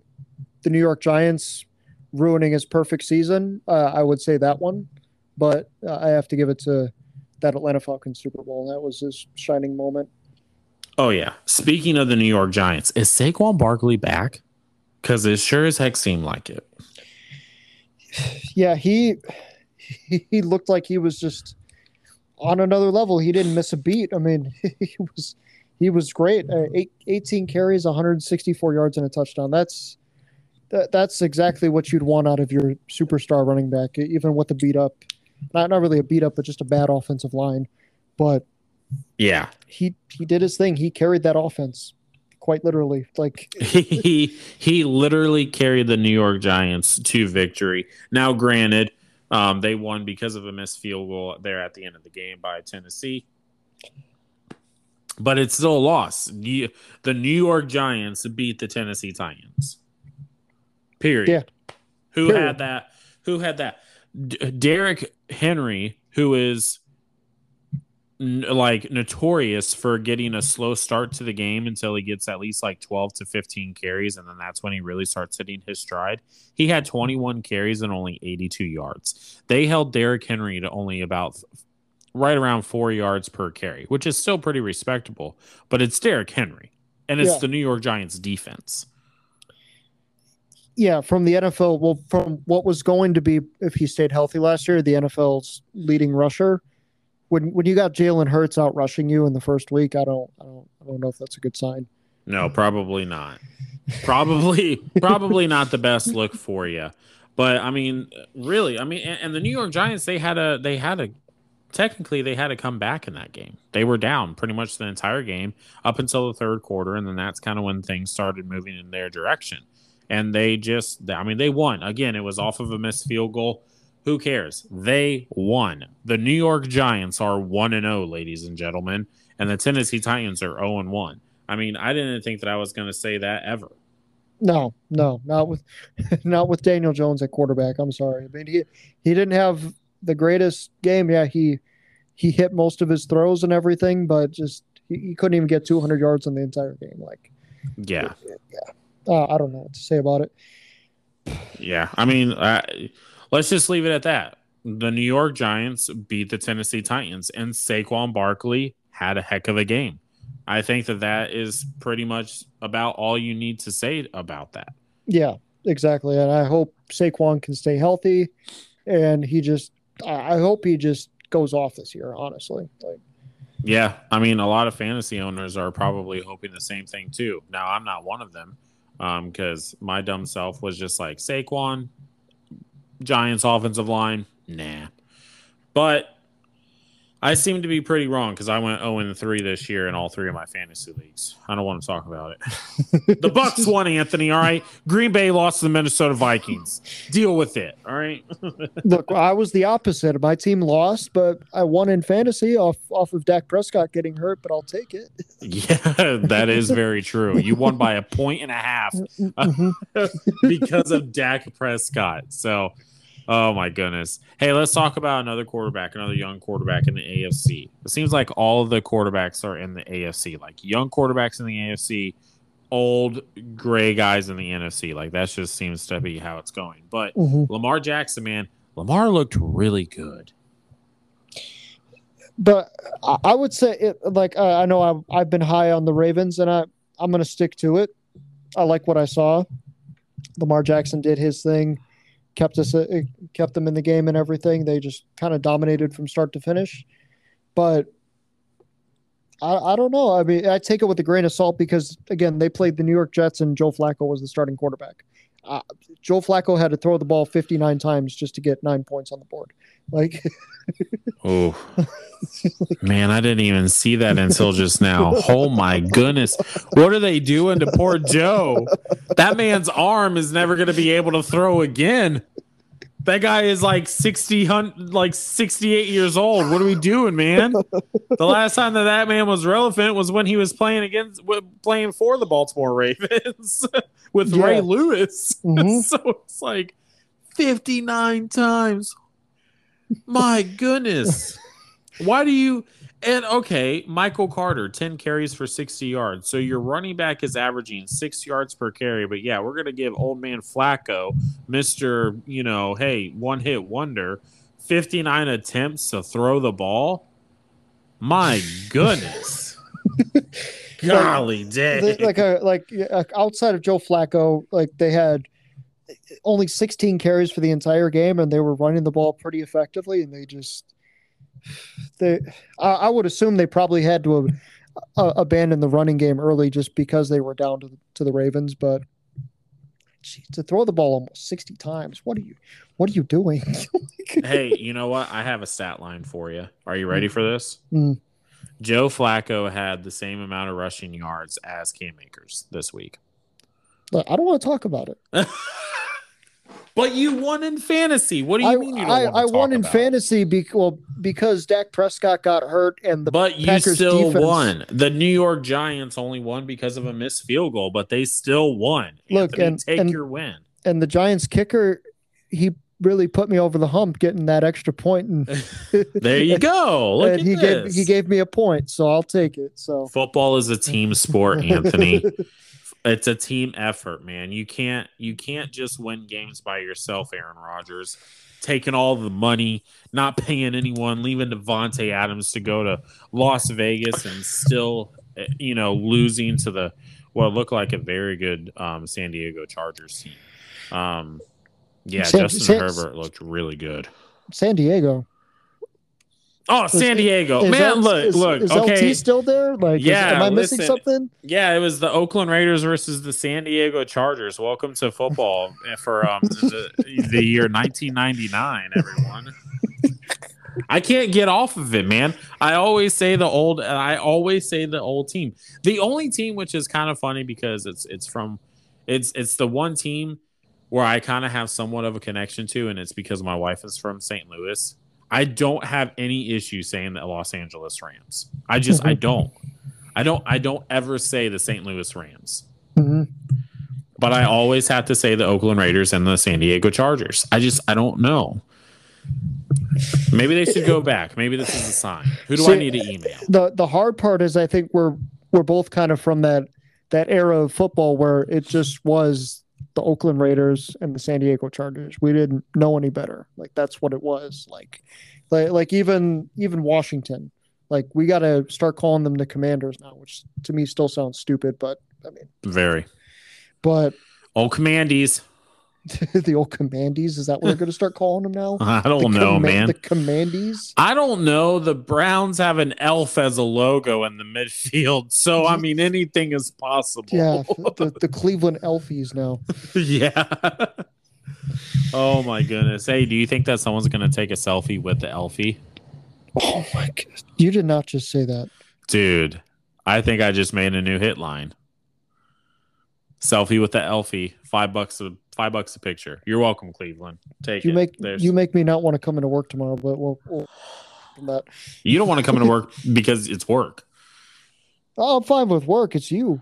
the New York Giants ruining his perfect season, uh, I would say that one but uh, I have to give it to that Atlanta Falcons Super Bowl. That was his shining moment. Oh yeah. Speaking of the New York Giants, is Saquon Barkley back? Because it sure as heck seemed like it. Yeah, he he looked like he was just on another level. He didn't miss a beat. I mean, he was he was great. Uh, eight, 18 carries, 164 yards, and a touchdown. That's that, that's exactly what you'd want out of your superstar running back, even with the beat up not not really a beat up, but just a bad offensive line. But yeah, he he did his thing. He carried that offense. quite literally. Like he he literally carried the New York Giants to victory. Now, granted, um, they won because of a missed field goal there at the end of the game by Tennessee. But it's still a loss. The New York Giants beat the Tennessee Titans. Period. Yeah. Who Period. had that? Who had that? D- Derrick Henry, who is n- like notorious for getting a slow start to the game until he gets at least like 12 to 15 carries and then that's when he really starts hitting his stride. He had 21 carries and only 82 yards. They held Derrick Henry to only about right around 4 yards per carry, which is still pretty respectable, but it's Derrick Henry and it's Yeah. the New York Giants defense. yeah, from the NFL, well, from what was going to be if he stayed healthy last year, the NFL's leading rusher. When when you got Jalen Hurts out rushing you in the first week, I don't I don't I don't know if that's a good sign. No, probably not. Probably, probably not the best look for you. But I mean, really, I mean, and, and the New York Giants, they had a, they had a, technically, they had to come back in that game. They were down pretty much the entire game up until the third quarter, and then that's kind of when things started moving in their direction. And they just, I mean, they won again. It was off of a missed field goal. Who cares? They won. The New York Giants are one and zero, ladies and gentlemen, and the Tennessee Titans are zero and one. I mean, I didn't think that I was going to say that ever. No, no, not with not with Daniel Jones at quarterback. I'm sorry. I mean, he he didn't have the greatest game. Yeah, he he hit most of his throws and everything, but just he, he couldn't even get 200 yards in the entire game. Like, Yeah, uh, I don't know what to say about it. yeah. I mean, uh, let's just leave it at that. The New York Giants beat the Tennessee Titans, and Saquon Barkley had a heck of a game. I think that that is pretty much about all you need to say about that. Yeah, exactly. And I hope Saquon can stay healthy, and he just I hope he just goes off this year. Honestly, like Yeah, I mean, a lot of fantasy owners are probably hoping the same thing too. Now, I'm not one of them um, because my dumb self was just like Saquon, Giants offensive line, nah. But I seem to be pretty wrong because I went 0 3 this year in all three of my fantasy leagues. I don't want to talk about it. the Bucs won, Anthony. All right, Green Bay lost to the Minnesota Vikings. Deal with it. All right. look, I was the opposite. My team lost, but I won in fantasy off off of Dak Prescott getting hurt. But I'll take it. Yeah, that is very true. You won by a point and a half Mhm. because of Dak Prescott. So, oh my goodness. Hey, let's talk about another quarterback, another young quarterback in the AFC. It seems like all of the quarterbacks are in the AFC, like young quarterbacks in the AFC, old gray guys in the NFC. Like that just seems to be how it's going. But Mhm. Lamar Jackson, man, Lamar looked really good. But I, I would say it. Like uh, I know I've I've been high on the Ravens, and I I'm going to stick to it. I like what I saw. Lamar Jackson did his thing, kept us, uh, kept them in the game and everything. They just kind of dominated from start to finish. But I, I don't know. I mean, I take it with a grain of salt because again, they played the New York Jets and Joe Flacco was the starting quarterback. Uh, Joe Flacco had to throw the ball 59 times just to get nine points on the board. Like, Oh, man, I didn't even see that until just now. Oh my goodness. What are they doing to poor Joe? That man's arm is never going to be able to throw again. That guy is like 60 hun- like 68 years old. What are we doing, man? The last time that that man was relevant was when he was playing against playing for the Baltimore Ravens with Ray Yeah. Lewis. Mhm. so it's like 59 times. My goodness. Why do you and okay, Michael Carter, 10 carries for 60 yards. So your running back is averaging six yards per carry. But yeah, we're gonna give old man Flacco, Mr. You know, hey, one hit wonder, 59 attempts to throw the ball. My goodness. Golly day. like a like outside of Joe Flacco, like they had only 16 carries for the entire game, and they were running the ball pretty effectively, and they just they. I, I would assume they probably had to uh, abandon the running game early just because they were down to the, to the Ravens, but. gee, To throw the ball almost 60 times, what are you, what are you doing? hey, you know what? I have a stat line for you. Are you ready for this? Mm. Joe Flacco had the same amount of rushing yards as Cam Akers this week. Look, I don't want to talk about it. but you won in fantasy. What do you I, mean you I, I won in about? fantasy because well, because Dak Prescott got hurt and the But you Packers still defense- won. The New York Giants only won because of a missed field goal, but they still won. Look, Anthony, and- take and- your win. and the Giants kicker, he really put me over the hump getting that extra point and There you go. Look and at he this. gave he gave me a point, so I'll take it. So Football is a team sport, Anthony. it's a team effort, man. You can't you can't just win games by yourself, Aaron Rodgers. Taking all the money, not paying anyone, leaving Davante Adams to go to Las Vegas and still, you know, losing to the what looked like a very good um, San Diego Chargers team. Um, yeah, San- Justin San- Herbert looked really good. San Diego. Oh, San Diego, Is man! L- look, is, look. is okay, LT still there? Like, is- Yeah, am I missing listen. something? Yeah, it was the Oakland Raiders versus the San Diego Chargers. Welcome to football for um, the, the year 1999, everyone. I can't get off of it, man. I always say the old. I always say the old team. The only team which is kind of funny because it's it's from it's it's the one team where I kind of have somewhat of a connection to, and it's because my wife is from St. Louis. I don't have any issue saying the Los Angeles Rams. I just I don't. I don't I don't ever say the St. Louis Rams. hmm But I always have to say the Oakland Raiders and the San Diego Chargers. I just I don't know. Maybe they should go back. Maybe this is a sign. Who do I need to email? The the hard part is I think we're we're both kind of from that that era of football where it just was the Oakland Raiders and the San Diego Chargers. We didn't know any better. Like that's what it was. Like like like even even Washington. Like we got to start calling them the Commanders now, which to me still sounds stupid, but I mean, Very. but Oh, Commandies. the old Commandies is that what we're going to start calling them now? I don't the know, Comma- man. The Commandies. I don't know. The Browns have an elf as a logo in the midfield. So, I mean, anything is possible. Yeah, the, the Cleveland Elfies now. yeah. oh, my goodness. Hey, do you think that someone's going to take a selfie with the Elfie? Oh my god! You did not just say that. Dude, I think I just made a new hit line. Selfie with the Elfie. Five bucks a five bucks a picture. You're welcome, Cleveland. Take You it. make There's- you make me not want to come into work tomorrow, but we'll, we'll that. you don't want to come into work because it's work. Oh, I'm fine with work. It's you.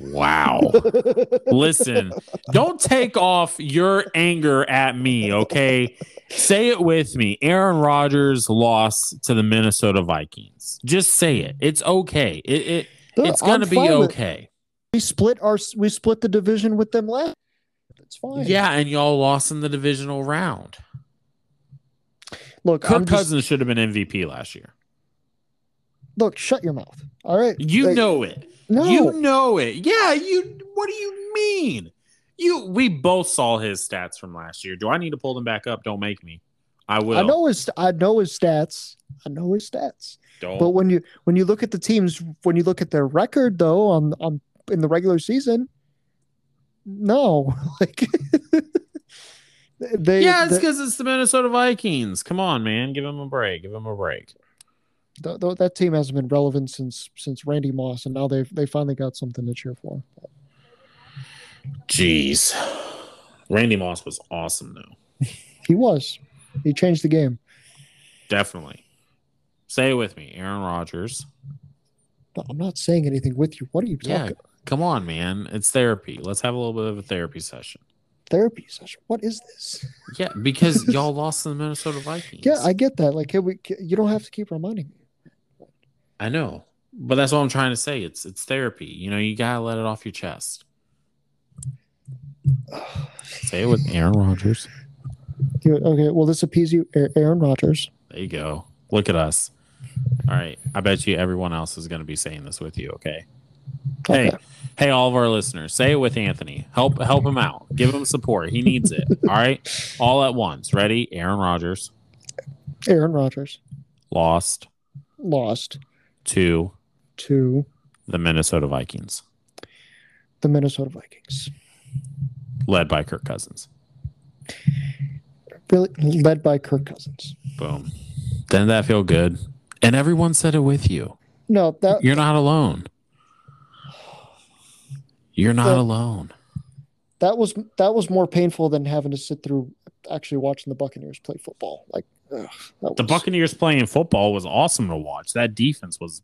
Wow. Listen, don't take off your anger at me, okay? Say it with me. Aaron Rodgers lost to the Minnesota Vikings. Just say it. It's okay. It, it it's gonna be fine with- okay. We split our we split the division with them last. It's fine. Yeah, and y'all lost in the divisional round. Look, Kirk Cousins should have been MVP last year. look, shut your mouth. All right. You Like, know it. No. You know it. Yeah, you what do you mean? You we both saw his stats from last year. Do I need to pull them back up? Don't make me. I will. I know his I know his stats. I know his stats. Don't. But when you when you look at the teams, when you look at their record though on on in the regular season, no, like they yeah, it's because it's the Minnesota Vikings. Come on, man. Give them a break. Give them a break. th- th- that team hasn't been relevant since since Randy Moss, and now they they finally got something to cheer for. Jeez. Randy Moss was awesome, though. He was. He changed the game. Definitely. Say it with me. Aaron Rodgers. No, I'm not saying anything with you. What are you Yeah. talking? Come on, man. It's therapy. Let's have a little bit of a therapy session. Therapy session. What is this? Yeah, because y'all lost to the Minnesota Vikings. Yeah, I get that. Like, can we? Can, you don't have to keep reminding me. I know. But that's what I'm trying to say. It's it's therapy. You know, you gotta let it off your chest. Say it with Aaron Rodgers. Okay, well, this appease you, Aaron Rodgers. There you go. Look at us. All right. I bet you everyone else is gonna be saying this with you, okay? Okay. Hey, hey, all of our listeners, say it with Anthony. Help help him out. Give him support. He needs it. All right. All at once. Ready? Aaron Rodgers Aaron Rodgers lost lost to to the Minnesota Vikings, the Minnesota Vikings, led by Kirk Cousins. really led by Kirk Cousins. Boom. Didn't that feel good? And everyone said it with you. No, that You're not alone. You're not alone. that was that was more painful than having to sit through actually watching the Buccaneers play football. Like ugh, The was- Buccaneers playing football was awesome to watch. That defense was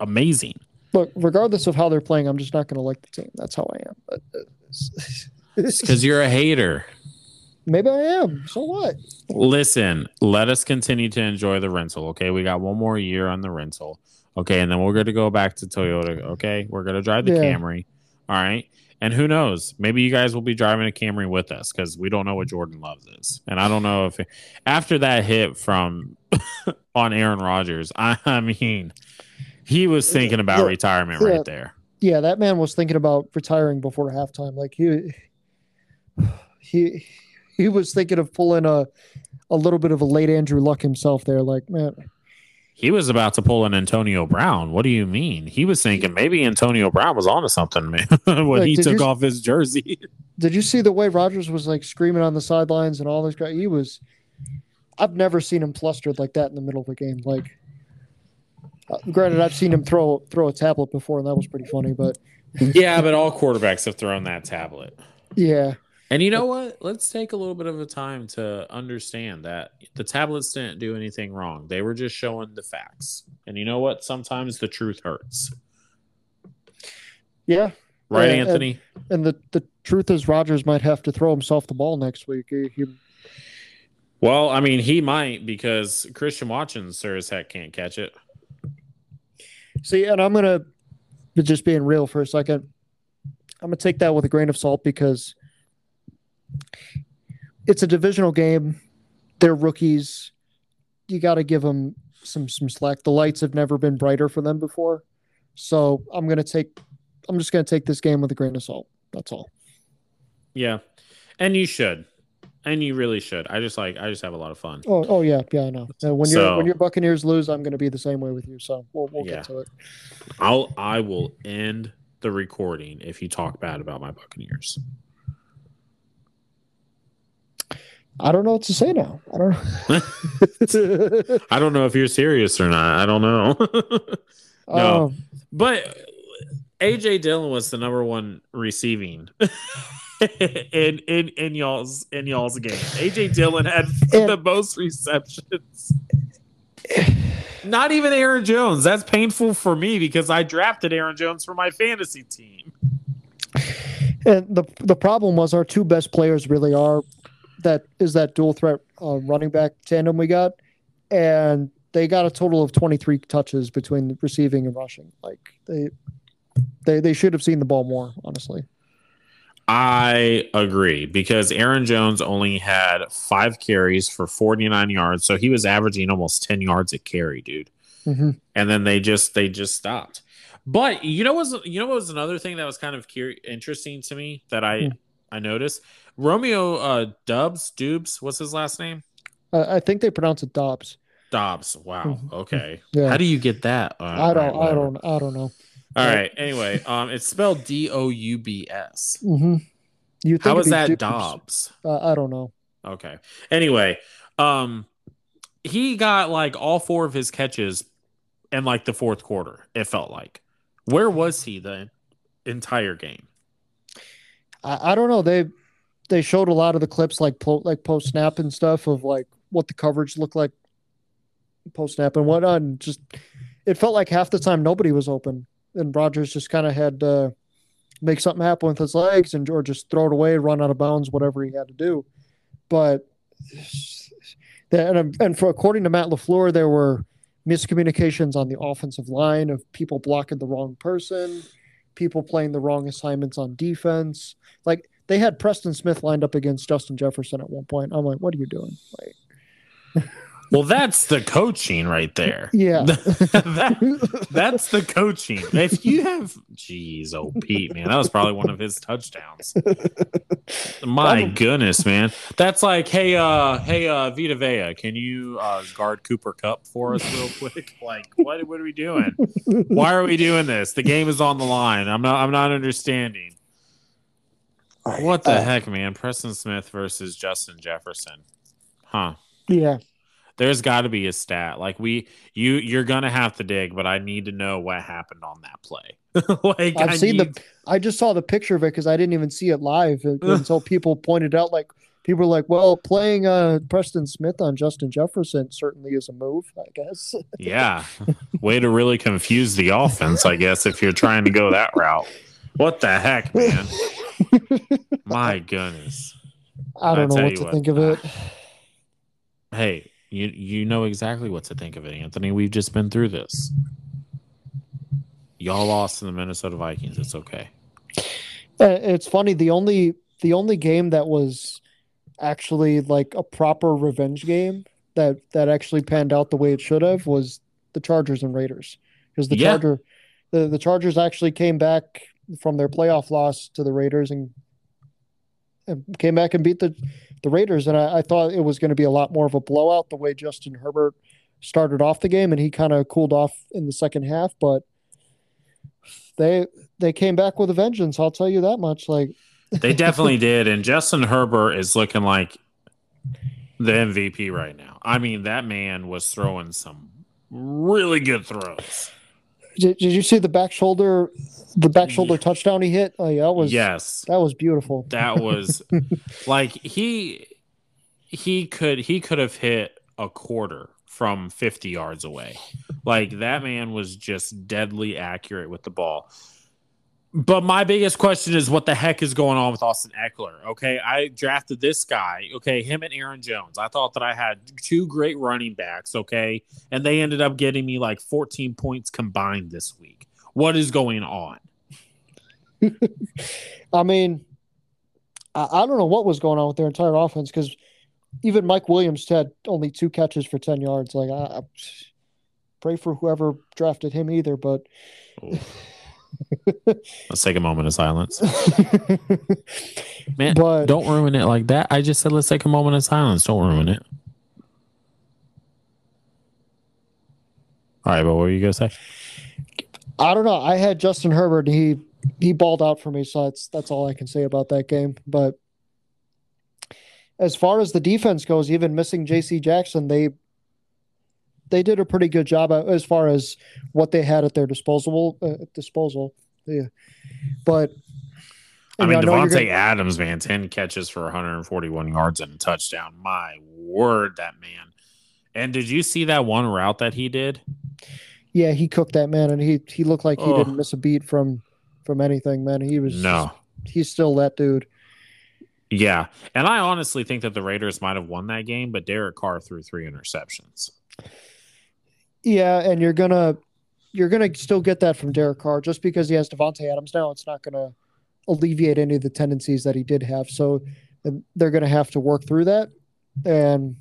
amazing. Look, regardless of how they're playing, I'm just not going to like the team. That's how I am. But, uh, Because you're a hater. maybe I am. So what? Listen, let us continue to enjoy the rental. Okay. We got one more year on the rental. Okay. And then we're going to go back to Toyota. Okay. We're going to drive the Yeah. Camry. All right. And who knows? Maybe you guys will be driving a Camry with us because we don't know what Jordan Loves is. And I don't know if after that hit from on Aaron Rodgers, I, I mean, he was thinking about Yeah. retirement Yeah. right there. Yeah, that man was thinking about retiring before halftime. Like he he he was thinking of pulling a a little bit of a late Andrew Luck himself there. Like, man, He was about to pull an Antonio Brown. What do you mean? He was thinking maybe Antonio Brown was onto something man, when Like, he took you- off his jersey. did you see the way Rodgers was like screaming on the sidelines and all this guy? He was. I've never seen him flustered like that in the middle of a game. Like, uh, granted, I've seen him throw throw a tablet before, and that was pretty funny. But yeah, but all quarterbacks have thrown that tablet. yeah, And you know what? Let's take a little bit of a time to understand that the tablets didn't do anything wrong. They were just showing the facts. And you know what? Sometimes the truth hurts. yeah. Right, and- Anthony? And the the truth is, Rodgers might have to throw himself the ball next week. He, he well, I mean, he might because Christian Watkins, sir, as heck can't catch it. See, and I'm gonna just being real for a second. I'm gonna take that with a grain of salt because it's a divisional game. They're rookies. You got to give them some some slack. The lights have never been brighter for them before, so I'm gonna take. I'm just gonna take this game with a grain of salt. That's all. Yeah. And you should. And you really should. I just like I just have a lot of fun. Oh, oh yeah, yeah, I know. When So- your when your Buccaneers lose, I'm gonna be the same way with you. So we'll we'll Yeah. get to it. I'll I will end the recording if you talk bad about my Buccaneers. I don't know what to say now. I don't know. I don't know if you're serious or not. I don't know. No. Um, but AJ Dillon was the number one receiving in in in y'all's in y'all's game. AJ Dillon had And- the most receptions. Not even Aaron Jones. That's painful for me because I drafted Aaron Jones for my fantasy team. And the the problem was our two best players really are that is that dual threat uh, running back tandem we got, and they got a total of twenty three touches between receiving and rushing. Like they they they should have seen the ball more. Honestly, I agree because Aaron Jones only had five carries for 49 yards. So he was averaging almost 10 yards a carry, dude. hmm and then they just they just stopped. But you know was you know what was another thing that was kind of cur- interesting to me that I Hmm. I noticed Romeo uh Dubs Dubs what's his last name uh, I think they pronounce it Dobbs. Dobbs wow Mhm. okay Yeah. how do you get that Uh, I don't alright, I don't I don't know. all right anyway um it's spelled D O U B S Mm-hmm. You think how is that Dubs. Dobbs Uh, I don't know. okay anyway um he got like all four of his catches in like the fourth quarter it felt like where was he the entire game I, I don't know. They they showed a lot of the clips like po- like post snap and stuff of like what the coverage looked like post snap and whatnot. And just it felt like half the time nobody was open, and Rodgers just kind of had to make something happen with his legs and or just throw it away, run out of bounds, whatever he had to do. But and and for according to Matt LaFleur, there were miscommunications on the offensive line of people blocking the wrong person, people playing the wrong assignments on defense. Like they had Preston Smith lined up against Justin Jefferson at one point. I'm like, what are you doing? Like, Well, that's the coaching right there. yeah. That- that's the coaching. If you have, geez, oh Pete, man, that was probably one of his touchdowns. My goodness, man, that's like, hey, uh, hey, uh, Vita Vea, can you uh, guard Cooper Kupp for us real quick? Like, what, what are we doing? Why are we doing this? The game is on the line. I'm not, I'm not understanding. What the Uh, heck, man? Preston Smith versus Justin Jefferson, huh? yeah. There's got to be a stat. Like we, you, you're gonna have to dig, but I need to know what happened on that play. like I've I seen need- the. I just saw the picture of it because I didn't even see it live until people pointed out. Like people were like, "Well, playing uh, Preston Smith on Justin Jefferson certainly is a move." I guess. Yeah. Way to really confuse the offense, I guess, if you're trying to go that route. What the heck, man? My goodness. I I don't know what to what, think of it. Hey, you you know exactly what to think of it, Anthony. We've just been through this. Y'all lost to the Minnesota Vikings. It's okay. Uh, It's funny. The only the only game that was actually like a proper revenge game that that actually panned out the way it should have was the Chargers and Raiders because the Yeah. Charger the, the Chargers actually came back from their playoff loss to the Raiders and, and came back and beat the the Raiders and I, I thought it was going to be a lot more of a blowout the way Justin Herbert started off the game and he kind of cooled off in the second half but they they came back with a vengeance I'll tell you that much like They definitely did. And Justin Herbert is looking like the MVP right now. I mean, that man was throwing some really good throws. Did, did you see the back shoulder, the back shoulder touchdown he hit? Oh yeah, that was yes. that was beautiful. That was like he he could he could have hit a quarter from 50 yards away. Like that man was just deadly accurate with the ball. But my biggest question is what the heck is going on with Austin Ekeler? Okay, I drafted this guy. Okay, him and Aaron Jones. I thought that I had two great running backs. Okay, and they ended up getting me like 14 points combined this week. What is going on? I mean, I, I don't know what was going on with their entire offense because even Mike Williams had only two catches for ten yards. Like I, I pray for whoever drafted him either, but Let's take a moment of silence. Man, but Don't ruin it like that. I just said let's take a moment of silence. Don't ruin it. All right, but what were you gonna say? I don't know. I had Justin Herbert. And he he balled out for me, so that's that's all I can say about that game. But as far as the defense goes, even missing J.C. Jackson, they they did a pretty good job as far as what they had at their disposable uh, disposal. Yeah, but I mean, know, Davante gonna- Adams, man, ten catches for 141 yards and a touchdown. My word, that man. And did you see that one route that he did? yeah, he cooked that man, and he he looked like he Oh. didn't miss a beat from from anything. Man, he was No. he's still that dude. Yeah, and I honestly think that the Raiders might have won that game, but Derek Carr threw three interceptions. Yeah, and you're gonna you're gonna still get that from Derek Carr just because he has Davante Adams now. It's not gonna alleviate any of the tendencies that he did have. So uh, they're gonna have to work through that. And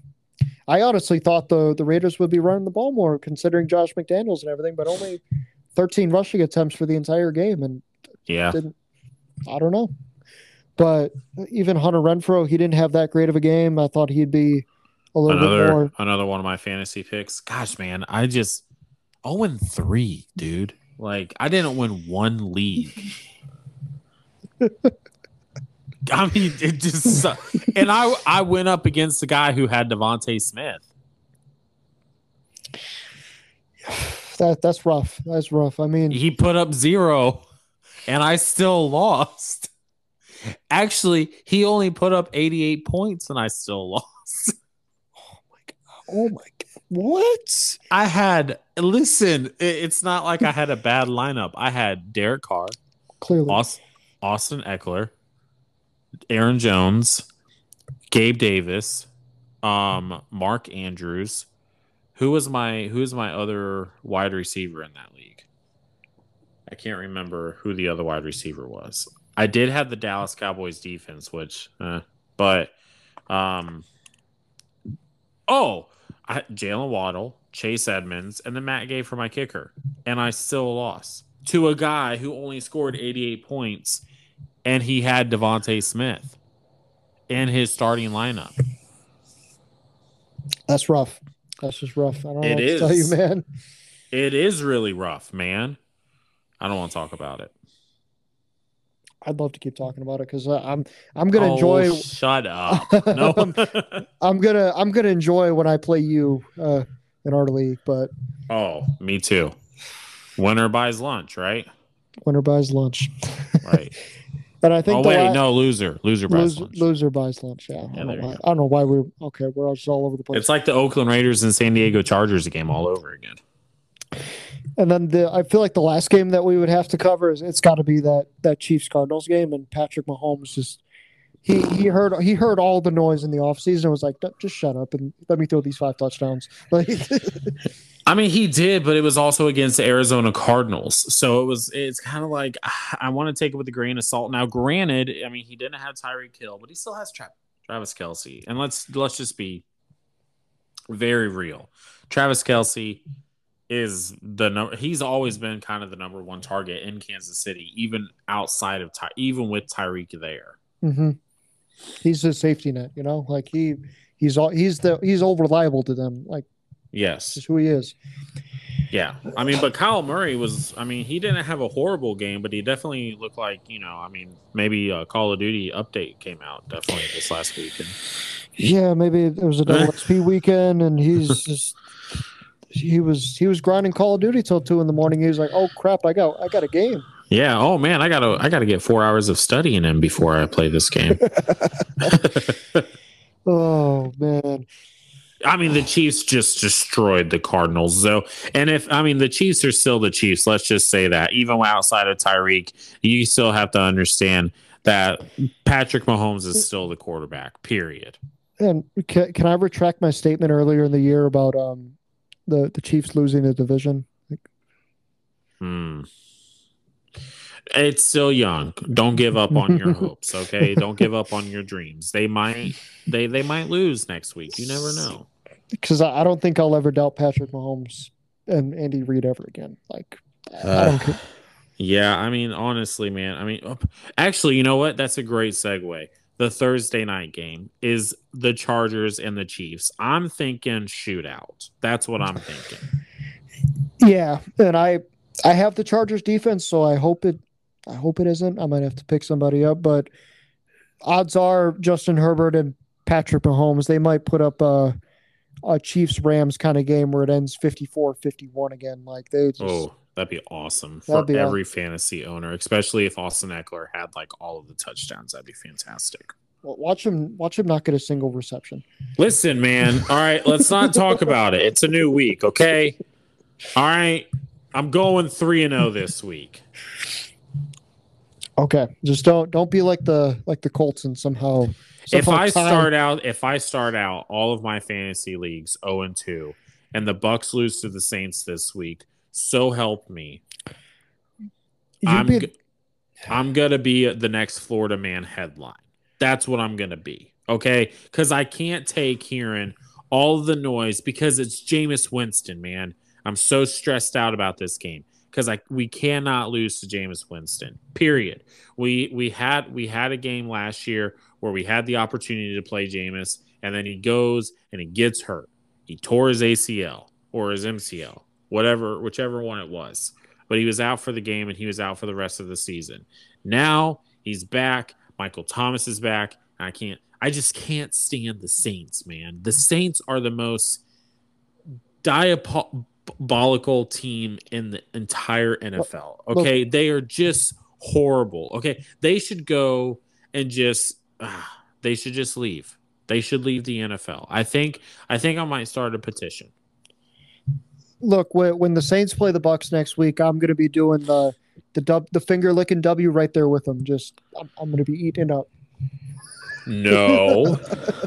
I honestly thought the the Raiders would be running the ball more, considering Josh McDaniels and everything, but only 13 rushing attempts for the entire game, and Yeah, didn't. I don't know. But even Hunter Renfrow, he didn't have that great of a game. I thought he'd be a little bit another more. another one of my fantasy picks. Gosh, man, I just 0 and 3, dude. Like I didn't win one league. I mean, it just and I I went up against the guy who had DeVonta Smith. That that's rough. That's rough. I mean, He put up zero, and I still lost. Actually, he only put up 88 points, and I still lost. Oh my god, what? I had listen. It's not like I had a bad lineup. I had Derek Carr, Clearly, Aus- Austin Ekeler, Aaron Jones, Gabe Davis, um, Mark Andrews. Who was my who was my other wide receiver in that league? I can't remember who the other wide receiver was. I did have the Dallas Cowboys defense, which, uh, but, um, oh, Jaylen Waddle, Chase Edmonds, and then Matt Gay for my kicker, and I still lost to a guy who only scored 88 points, and he had DeVonta Smith in his starting lineup. that's rough. That's just rough. I don't know It what to tell you, is. man. It is really rough, man. I don't want to talk about it. I'd love to keep talking about it because I'm I'm gonna Oh, enjoy. Shut up. No. I'm gonna I'm gonna enjoy when I play you uh, in our league, but oh, me too. Winner buys lunch, right? winner buys lunch, Right. and I think oh wait, la- no, loser. Loser buys loser, lunch. loser buys lunch. Yeah, I, Yeah, don't know why. I don't know why we're okay. We're all just all over the place. It's like the Oakland Raiders and San Diego Chargers game all over again. And then the I feel like the last game that we would have to cover is it's got to be that that Chiefs Cardinals game and Patrick Mahomes just he he heard he heard all the noise in the offseason and was like "D- just shut up and let me throw these five touchdowns. Like I mean, he did, but it was also against the Arizona Cardinals. So it was, it's kind of like, I want to take it with a grain of salt. Now, granted, I mean, he didn't have Tyreek Hill, but he still has Tra- Travis Kelce. And let's, let's just be very real. Travis Kelce is the number, he's always been kind of the number one target in Kansas City, even outside of Ty, even with Tyreek there. Mhm. he's a safety net, you know, like he he's all he's the he's all reliable to them. Like Yes. who he is. Yeah, I mean, but Kyler Murray was. I mean, he didn't have a horrible game, but he definitely looked like you know. I mean, maybe a Call of Duty update came out definitely this last week, and Yeah, maybe it was a double XP weekend, and he's just he was he was grinding Call of Duty till two in the morning. He was like, "Oh crap, I got I got a game." yeah. Oh man, I gotta I gotta get four hours of studying in before I play this game. Oh man, I mean, the Chiefs just destroyed the Cardinals, though. And if I mean, the Chiefs are still the Chiefs. Let's just say that even outside of Tyreek, you still have to understand that Patrick Mahomes is still the quarterback. Period. and can, can I retract my statement earlier in the year about um the the Chiefs losing the division? Hmm. It's still young. Don't give up on your hopes, okay? Don't give up on your dreams. They might they they might lose next week. You never know. Because I, I don't think I'll ever doubt Patrick Mahomes and Andy Reid ever again. Like I don't. Yeah, I mean honestly, man. I mean uh, actually, you know what? That's a great segue. The Thursday night game is the Chargers and the Chiefs. I'm thinking shootout. That's what I'm thinking. Yeah, and I I have the Chargers defense, so I hope it I hope it isn't. I might have to pick somebody up, but odds are Justin Herbert and Patrick Mahomes, they might put up a a Chiefs Rams kind of game where it ends 54-51 again. Like they just Oh, that'd be awesome for be every fantasy owner, especially if Austin Ekeler had like all of the touchdowns. That'd be fantastic. watch him watch him not get a single reception. Listen, man. All right, let's not talk about it. It's a new week, okay? All right. I'm going 3 and 0 this week. Okay, just don't don't be like the like the Colts and somehow. If I tie- start out if I start out all of my fantasy leagues 0 and 2 and the Bucs lose to the Saints this week, so help me. you'd I'm be- g- I'm going to be the next Florida man headline. That's what I'm going to be. Okay? Cuz I can't take hearing all the noise because it's Jameis Winston, man. I'm so stressed out about this game because I we cannot lose to Jameis Winston. Period. We we had we had a game last year where we had the opportunity to play Jameis, and then he goes and he gets hurt. He tore his ACL or his MCL, whatever, whichever one it was. But he was out for the game and he was out for the rest of the season. Now he's back. Michael Thomas is back. I can't. I just can't stand the Saints, man. The Saints are the most diabolical team in the entire NFL. Okay, they are just horrible. Okay, they should go and just ah, they should just leave. They should leave the NFL. I think I think I might start a petition. Look when, the Saints play the Bucs next week, I'm going to be doing the the dub, the finger licking W right there with them. Just I'm, I'm going to be eating up. No,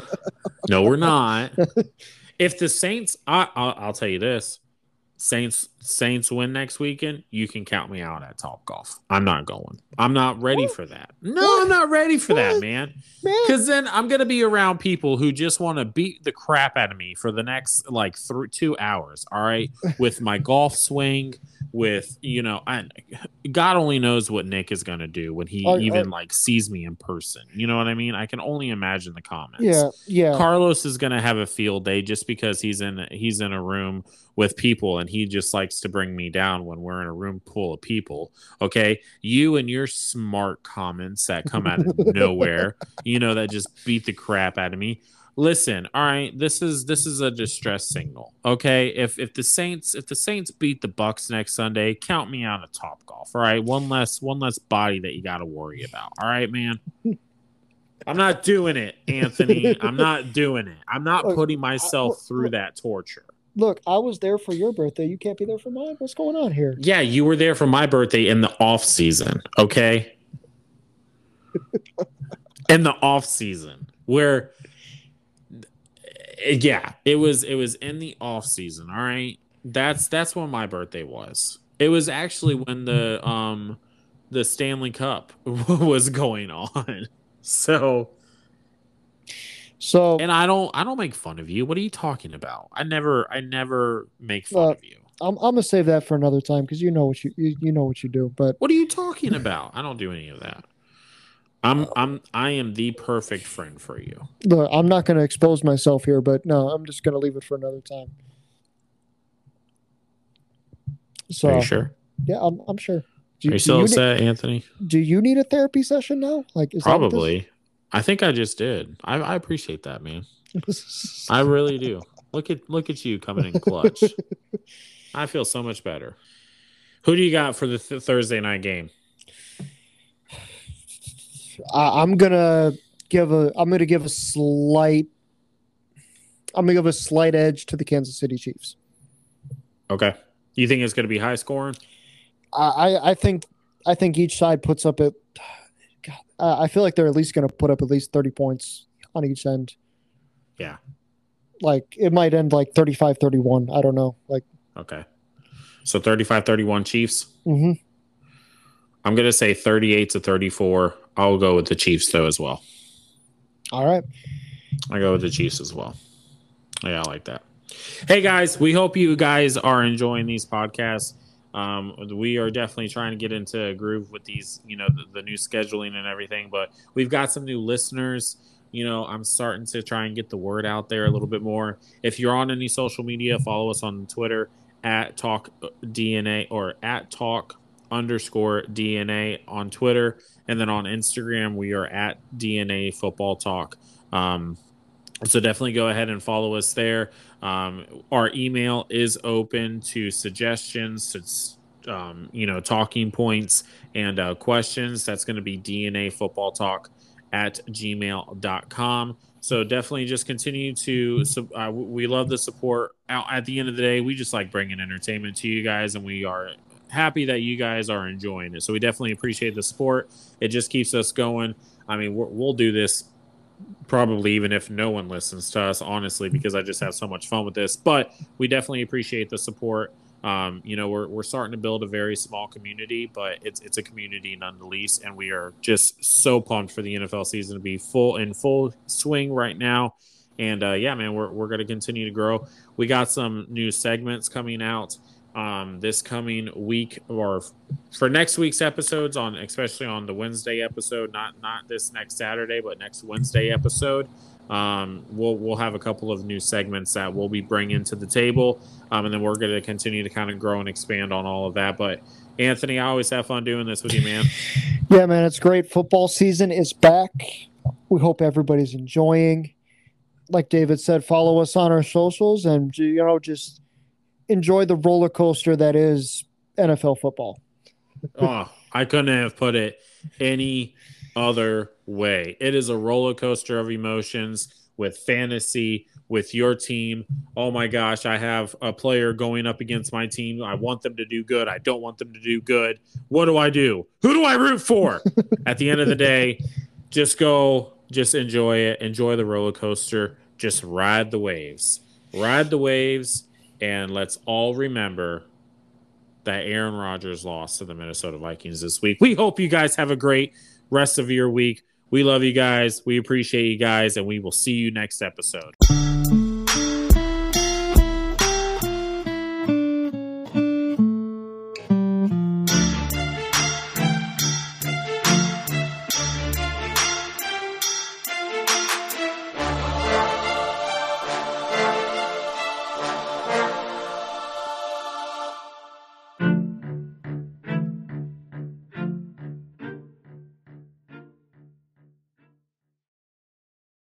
no, we're not. If the Saints, I, I'll, I'll tell you this: Saints Saints win next weekend, you can count me out at Topgolf. I'm not going. I'm not ready for that. No, I'm not ready for that, man. Because then I'm gonna be around people who just want to beat the crap out of me for the next like three two hours. All right, with my golf swing, with you know, I, God only knows what Nick is gonna do when he Are- even are- like sees me in person. You know what I mean? I can only imagine the comments. yeah, yeah. Carlos is gonna have a field day just because he's in he's in a room with people and he just like likes to bring me down when we're in a room full of people. Okay. You and your smart comments that come out of nowhere, you know, that just beat the crap out of me. Listen, all right, this is this is a distress signal. Okay. If if the Saints if the Saints beat the Bucs next Sunday, count me out of Topgolf. All right. One less one less body that you gotta worry about. All right, man. I'm not doing it, Anthony. I'm not doing it. I'm not putting myself through that torture. Look, I was there for your birthday. You can't be there for mine. What's going on here? Yeah, you were there for my birthday in the off season, okay? in the off season where yeah, it was it was in the off season, all right? That's that's when my birthday was. It was actually when the um the Stanley Cup was going on. So, So and I don't I don't make fun of you. What are you talking about? I never I never make fun Well, of you. I'm, I'm gonna save that for another time because you know what you, you you know what you do. But What are you talking about? I don't do any of that. I'm I'm I am the perfect friend for you. look, I'm not gonna expose myself here. But no, I'm just gonna leave it for another time. So Are you sure? yeah, I'm I'm sure. Do, Are you still you upset, Anthony? do you need a therapy session now? Like is Probably. I think I just did. I, I appreciate that, man. I really do. Look at look at you coming in clutch. I feel so much better. Who do you got for the th- Thursday night game? I, I'm gonna give a I'm gonna give a slight I'm gonna give a slight edge to the Kansas City Chiefs. Okay. You think it's going to be high scoring? I I, think I think each side puts up it. God, I feel like they're at least gonna put up at least thirty points on each end. Yeah. Like it might end like 35-31. I don't know. Like Okay. So 35-31 Chiefs. mhm. I'm going to say 38 to 34. I'll go with the Chiefs though as well. all right. I go with the Chiefs as well. Yeah, I like that. Hey guys, we hope you guys are enjoying these podcasts. Um, we are definitely trying to get into a groove with these, you know, the, the new scheduling and everything. But we've got some new listeners. You know, I'm starting to try and get the word out there a little bit more. If you're on any social media, follow us on Twitter at Talk DNA or at Talk underscore DNA on Twitter, and then on Instagram we are at DNA Football Talk. Um, so definitely go ahead and follow us there. Um, our email is open to suggestions, to um, you know, talking points and uh, questions. That's going to be DNA Football Talk at gmail.com. So definitely just continue to. Uh, we love the support. At the end of the day, we just like bringing entertainment to you guys, and we are happy that you guys are enjoying it. So we definitely appreciate the support. It just keeps us going. I mean, we'll do this probably even if no one listens to us, honestly, because I just have so much fun with this. But we definitely appreciate the support. Um, you know, we're, we're starting to build a very small community, but it's it's a community none the least, and we are just so pumped for the NFL season to be full in full swing right now. And uh, yeah, man, we're we're going to continue to grow. We got some new segments coming out um, this coming week or for next week's episodes on especially on the Wednesday episode, not not this next Saturday, but next Wednesday episode. Um, we'll we'll have a couple of new segments that we'll be bringing to the table, um, and then we're going to continue to kind of grow and expand on all of that. But Anthony, I always have fun doing this with you, man. Yeah, man, it's great. Football season is back. We hope everybody's enjoying. Like David said, follow us on our socials and you know just enjoy the roller coaster that is NFL football. oh, I couldn't have put it any other way. It is a roller coaster of emotions with fantasy, with your team. Oh my gosh, I have a player going up against my team. I want them to do good. I don't want them to do good. What do I do? Who do I root for? At the end of the day, just go, just enjoy it. Enjoy the roller coaster. Just ride the waves. Ride the waves. And let's all remember that Aaron Rodgers lost to the Minnesota Vikings this week. We hope you guys have a great rest of your week. We love you guys. We appreciate you guys, and we will see you next episode.